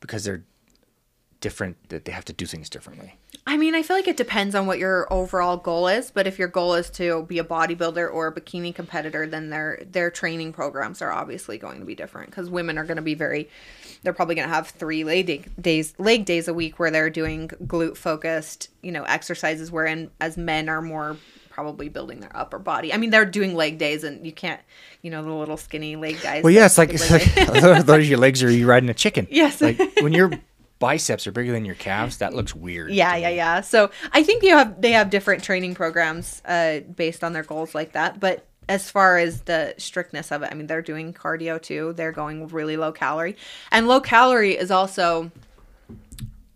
B: because they're different that they have to do things differently?
C: I mean, I feel like it depends on what your overall goal is, but if your goal is to be a bodybuilder or a bikini competitor, then their their training programs are obviously going to be different because women are going to be very they're probably going to have 3 leg day- days leg days a week where they're doing glute focused, you know, exercises wherein as men are more probably building their upper body. I mean, they're doing leg days and you can't, you know, the little skinny leg guys.
B: Well, yeah, it's like, it's like those are your legs or are you riding a chicken?
C: Yes.
B: Like when your biceps are bigger than your calves, that looks weird.
C: Yeah, yeah,
B: me.
C: yeah. So I think you have they have different training programs uh, based on their goals like that. But as far as the strictness of it, I mean, they're doing cardio too. They're going really low calorie, and low calorie is also,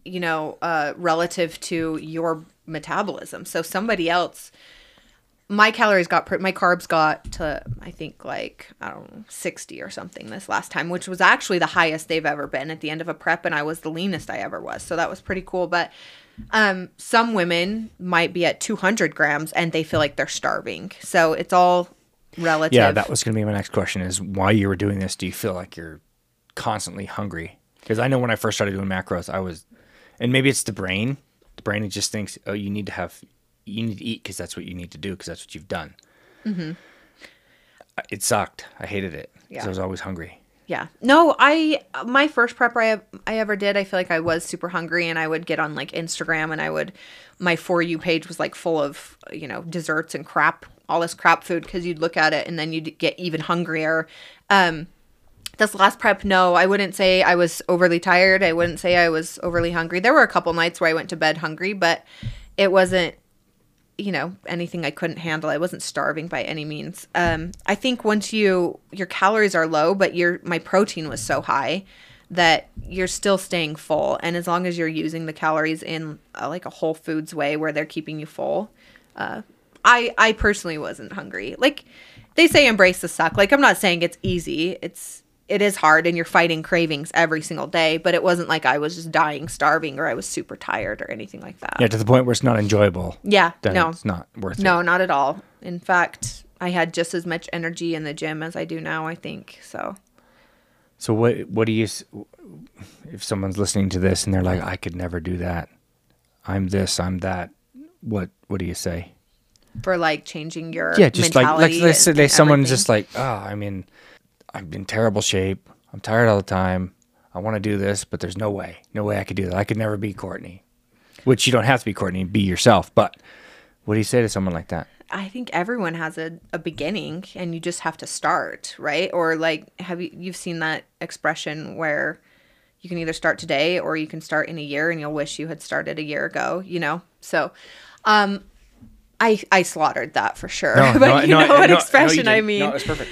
C: you know, uh, relative to your metabolism. So somebody else. My calories got, my carbs got to, I think, like, I don't know, 60 or something this last time, which was actually the highest they've ever been at the end of a prep. And I was the leanest I ever was. So that was pretty cool. But um, some women might be at 200 grams and they feel like they're starving. So it's all relative.
B: Yeah, that was going to be my next question is why you were doing this. Do you feel like you're constantly hungry? Because I know when I first started doing macros, I was, and maybe it's the brain. The brain just thinks, oh, you need to have, you need to eat because that's what you need to do because that's what you've done. Mm-hmm. It sucked. I hated it because
C: Yeah.
B: I was always hungry.
C: Yeah. No, I my first prep I I ever did, I feel like I was super hungry and I would get on like Instagram and I would my for you page was like full of, you know, desserts and crap, all this crap food cuz you'd look at it and then you'd get even hungrier. Um this last prep, no, I wouldn't say I was overly tired. I wouldn't say I was overly hungry. There were a couple nights where I went to bed hungry, but it wasn't you know anything i couldn't handle. I wasn't starving by any means. Um i think once you your calories are low but your my protein was so high that you're still staying full. And as long as you're using the calories in uh, like a whole foods way where they're keeping you full uh i i personally wasn't hungry. Like they say embrace the suck. Like i'm not saying it's easy. It's it is hard and you're fighting cravings every single day but it wasn't like i was just dying starving or i was super tired or anything like that
B: Yeah, to the point where it's not enjoyable.
C: yeah
B: Then
C: no
B: it's not worth it.
C: no, not at all. In fact, I had just as much energy in the gym as I do now, I think. So,
B: So what what do you s- if someone's listening to this and they're like I could never do that. I'm this, I'm that. What what do you say?
C: for like changing your
B: Yeah, just like
C: mentality
B: let's, say
C: and-
B: they,
C: and
B: someone's just like, "Oh, I mean, I'm in terrible shape. I'm tired all the time. I want to do this, but there's no way. No way I could do that. I could never be Courtney." Which you don't have to be Courtney, be yourself, but what do you say to someone like that?
C: I think everyone has a, a beginning and you just have to start, right? Or like have you you've seen that expression where you can either start today or you can start in a year and you'll wish you had started a year ago, you know? So um I I slaughtered that for sure. but you know what expression I mean.
B: No, it's perfect.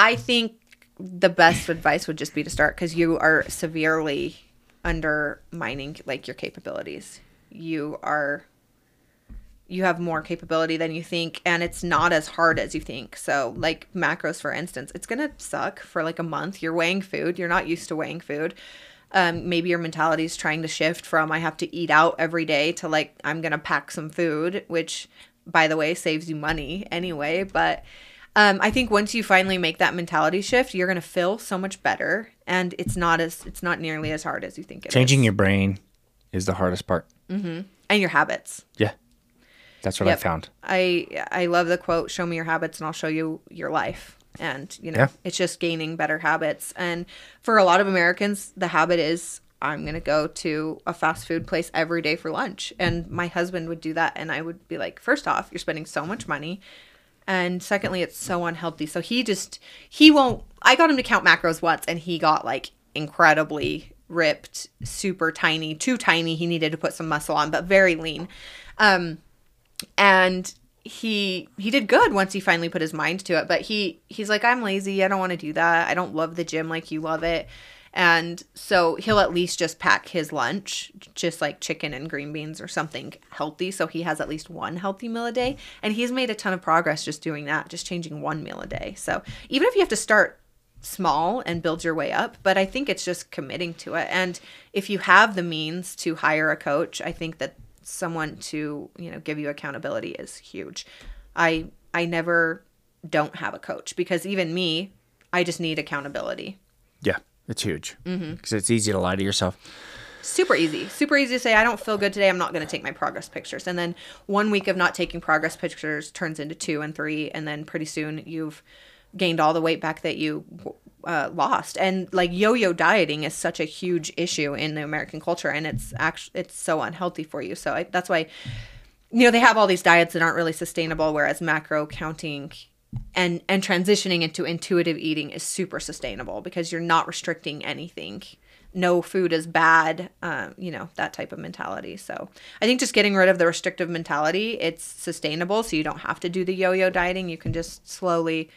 C: I think the best advice would just be to start because you are severely undermining like your capabilities. You are you have more capability than you think and it's not as hard as you think. So like macros for instance, it's to suck for like a month. You're weighing food, you're not used to weighing food. Um, maybe your mentality is trying to shift from I have to eat out every day to like I'm gonna pack some food, which by the way saves you money anyway. But um, I think once you finally make that mentality shift, you're gonna feel so much better, and it's not as it's not nearly as hard as you think it is.
B: Changing your brain is the hardest part.
C: and your habits.
B: Yeah. That's what I found.
C: I I love the quote, "Show me your habits, and I'll show you your life." And you know,
B: Yeah.
C: it's just gaining better habits. And for a lot of Americans, the habit is I'm gonna go to a fast food place every day for lunch. And my husband would do that, and I would be like, first off, you're spending so much money, and secondly, it's so unhealthy. So he just he won't. I got him to count macros once, and he got like incredibly ripped, super tiny, too tiny. He needed to put some muscle on, but very lean. Um, and he he did good once he finally put his mind to it but he he's like i'm lazy i don't want to do that i don't love the gym like you love it and so he'll at least just pack his lunch just like chicken and green beans or something healthy. So he has at least one healthy meal a day. And he's made a ton of progress just doing that just changing one meal a day. So even if you have to start small and build your way up but i think it's just committing to it. And if you have the means to hire a coach i think that someone to you know give you accountability is huge. I i never don't have a coach because even me i just need accountability.
B: Yeah, it's huge because it's easy to lie to yourself.
C: super easy. Super easy to say, I don't feel good today. I'm not going to take my progress pictures. And then one week of not taking progress pictures turns into two and three. And then pretty soon you've gained all the weight back that you uh, lost. And like yo yo dieting is such a huge issue in the American culture. And it's actually, it's so unhealthy for you. So I, that's why, you know, they have all these diets that aren't really sustainable, whereas macro counting and and transitioning into intuitive eating is super sustainable because you're not restricting anything. No food is bad um, you know that type of mentality. So i think just getting rid of the restrictive mentality it's sustainable. So you don't have to do the yo-yo dieting. You can just slowly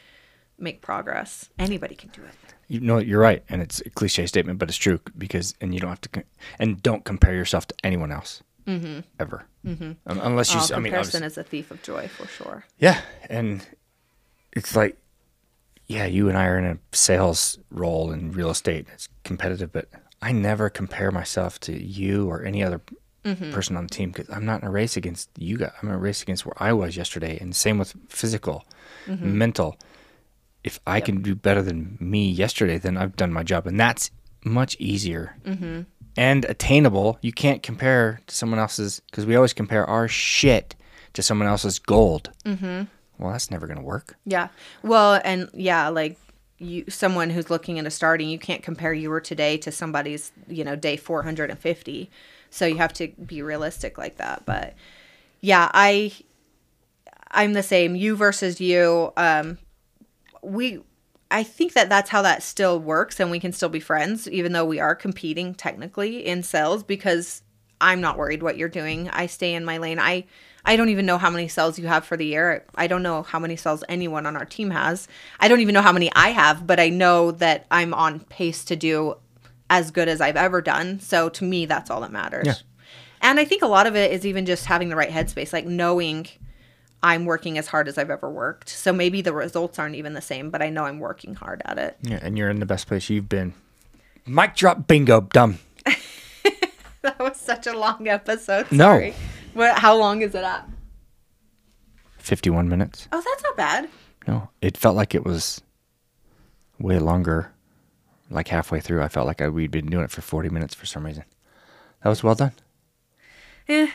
C: make progress. Anybody can do it.
B: You know, you're right, and it's a cliche statement, but it's true because, and you don't have to, and don't compare yourself to anyone else mm-hmm. ever, mm-hmm. um, unless you.
C: oh,
B: I mean,
C: comparison is a thief of joy for sure.
B: Yeah, and it's like, yeah, you and I are in a sales role in real estate. It's competitive, but I never compare myself to you or any other mm-hmm. person on the team because I'm not in a race against you guys. I'm in a race against where I was yesterday, and same with physical, mm-hmm. mental. If I can do better than me yesterday, then I've done my job, and that's much easier mm-hmm. and attainable. You can't compare to someone else's because we always compare our shit to someone else's gold. Well, that's never gonna work.
C: Yeah. Well, and yeah, like you someone who's looking at into starting, you can't compare your today to somebody's, you know, day 450. So you have to be realistic like that. But yeah, I I'm the same. You versus you. Um we I think that that's how that still works and we can still be friends even though we are competing technically in sales because I'm not worried what you're doing. I stay in my lane. I I don't even know how many cells you have for the year. I don't know how many cells anyone on our team has. I don't even know how many I have, but I know that I'm on pace to do as good as I've ever done. So to me, that's all that matters.
B: Yeah.
C: And I think a lot of it is even just having the right headspace, like knowing I'm working as hard as I've ever worked. So maybe the results aren't even the same, but I know I'm working hard at it.
B: Yeah, and you're in the best place you've been. Mic drop, bingo, dumb.
C: That was such a long episode.
B: No.
C: What, how long is it at?
B: 51 minutes.
C: Oh, that's not bad.
B: No, it felt like it was way longer. Like halfway through, I felt like I, we'd been doing it for 40 minutes for some reason. That was well done.
C: Yeah.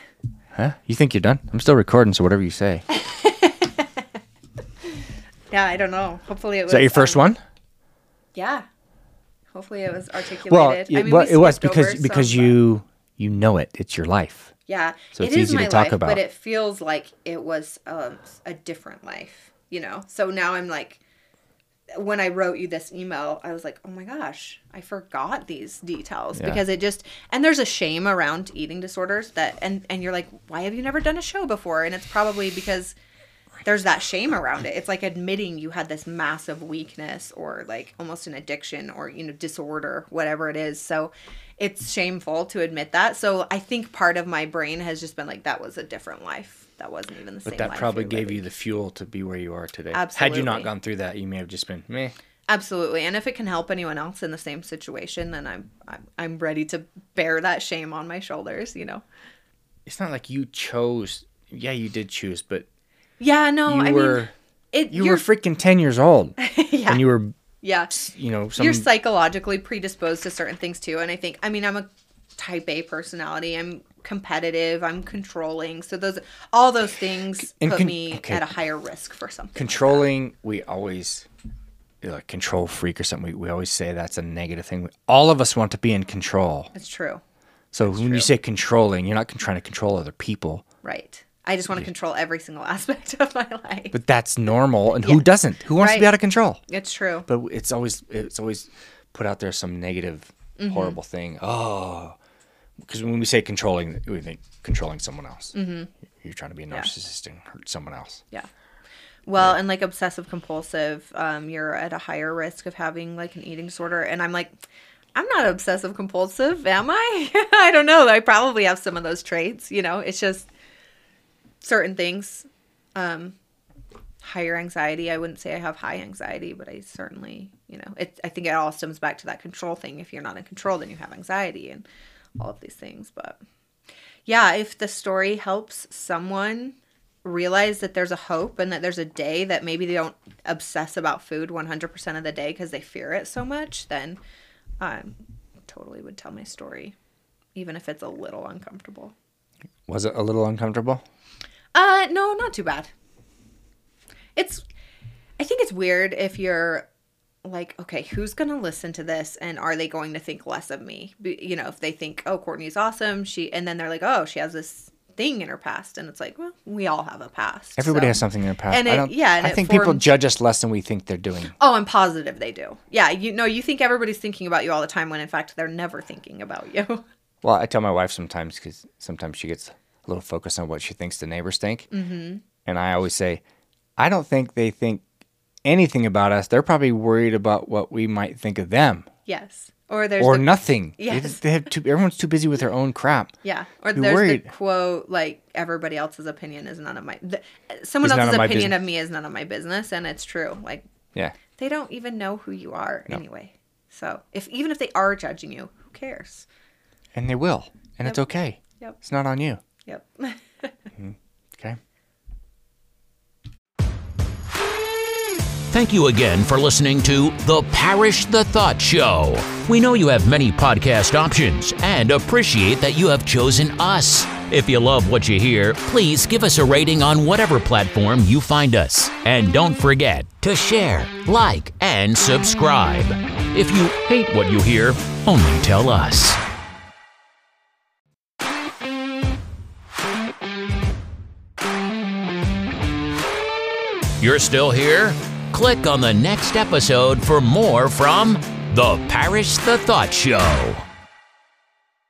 B: Huh? You think you're done? I'm still recording, so whatever you say.
C: Yeah, I don't know. Hopefully it was.
B: Is that your first
C: um,
B: one?
C: Yeah. Hopefully it was articulated.
B: Well,
C: I mean,
B: well,
C: we
B: it was because
C: over
B: because
C: but-
B: you you know it. It's your life.
C: Yeah,
B: So
C: it is
B: easy to
C: my
B: talk
C: life,
B: about.
C: but it feels like it was um, a different life, you know. So now I'm like, when I wrote you this email, I was like, oh my gosh, I forgot these details
B: Yeah.
C: because it just and there's a shame around eating disorders that and and you're like, why have you never done a show before? And it's probably because there's that shame around it. It's like admitting you had this massive weakness or like almost an addiction or you know disorder, whatever it is. So it's shameful to admit that. So I think part of my brain has just been like that was a different life. That wasn't even the
B: But
C: same
B: But
C: that
B: probably gave
C: living.
B: you the fuel to be where you are today. Absolutely. Had you not gone through that, you may have just been meh.
C: Absolutely. And if it can help anyone else in the same situation, then I'm I'm I'm ready to bear that shame on my shoulders, you know.
B: It's not like you chose. Yeah, you did choose, but
C: Yeah, no,
B: you
C: I
B: were
C: mean it
B: you were freaking ten years old,
C: yeah.
B: and you were
C: yeah.
B: you know some
C: you're psychologically predisposed to certain things too and i think i mean i'm a type a personality i'm competitive i'm controlling so those all those things
B: And
C: put
B: con-
C: me
B: okay.
C: at a higher risk for something like
B: controlling. We always like control freak or something. We, we always say that's a negative thing. All of us want to be in control.
C: it's true
B: So when you say controlling, you're not trying to control other people.
C: right i just want to control every single aspect of my life
B: But that's normal, and who doesn't? Who wants to be out of control?
C: it's true
B: But it's always it's always put out there some negative,
C: Mm-hmm.
B: horrible thing. Oh, because when we say controlling, we think controlling someone else. Mm-hmm. You're trying to be a narcissist and hurt someone else.
C: yeah well and like obsessive compulsive um you're at a higher risk of having like an eating disorder and i'm like i'm not obsessive compulsive am i i don't know i probably have some of those traits you know it's just certain things um higher anxiety. I wouldn't say i have high anxiety but i certainly you know it i think it all stems back to that control thing. If you're not in control then you have anxiety and all of these things. But yeah if the story helps someone realize that there's a hope and that there's a day that maybe they don't obsess about food 100% of the day because they fear it so much then um totally would tell my story even if it's a little uncomfortable.
B: Was it a little uncomfortable?
C: Uh, no, not too bad. It's, I think it's weird if you're like, okay, who's going to listen to this and are they going to think less of me? You know, if they think, oh, Courtney's awesome, she, and then they're like, oh, she has this thing in her past. And it's like, well, we all have a past.
B: Everybody
C: so-
B: has something in their past.
C: And
B: I
C: it-
B: don't,
C: yeah, and
B: I think people judge us less than we think they're doing.
C: Oh, I'm positive they do. Yeah, you know, you think everybody's thinking about you all the time when in fact they're never thinking about you.
B: Well, I tell my wife sometimes because sometimes she gets a little focused on what she thinks the neighbors think. Mm-hmm. And I always say, I don't think they think anything about us. They're probably worried about what we might think of them
C: yes. Or there's
B: or
C: the,
B: nothing. They
C: Yes.
B: just- They have too, everyone's too busy with their own crap.
C: Yeah. Or there's
B: worried.
C: the quote like everybody else's opinion is none of my th- someone
B: none
C: else's
B: of
C: opinion of me is none of my business and it's true. Like
B: Yeah.
C: they don't even know who you are anyway. So, if even if they are judging you, who cares?
B: And they will. And it's okay.
C: Yep.
B: It's not on you.
C: Yep. Mm-hmm.
B: Okay.
A: Thank you again for listening to The Parish the Thought Show. We know you have many podcast options and appreciate that you have chosen us. If you love what you hear, please give us a rating on whatever platform you find us. And don't forget to share, like, and subscribe. If you hate what you hear, only tell us. You're still here? Click on the next episode for more from The Parish the Thought Show.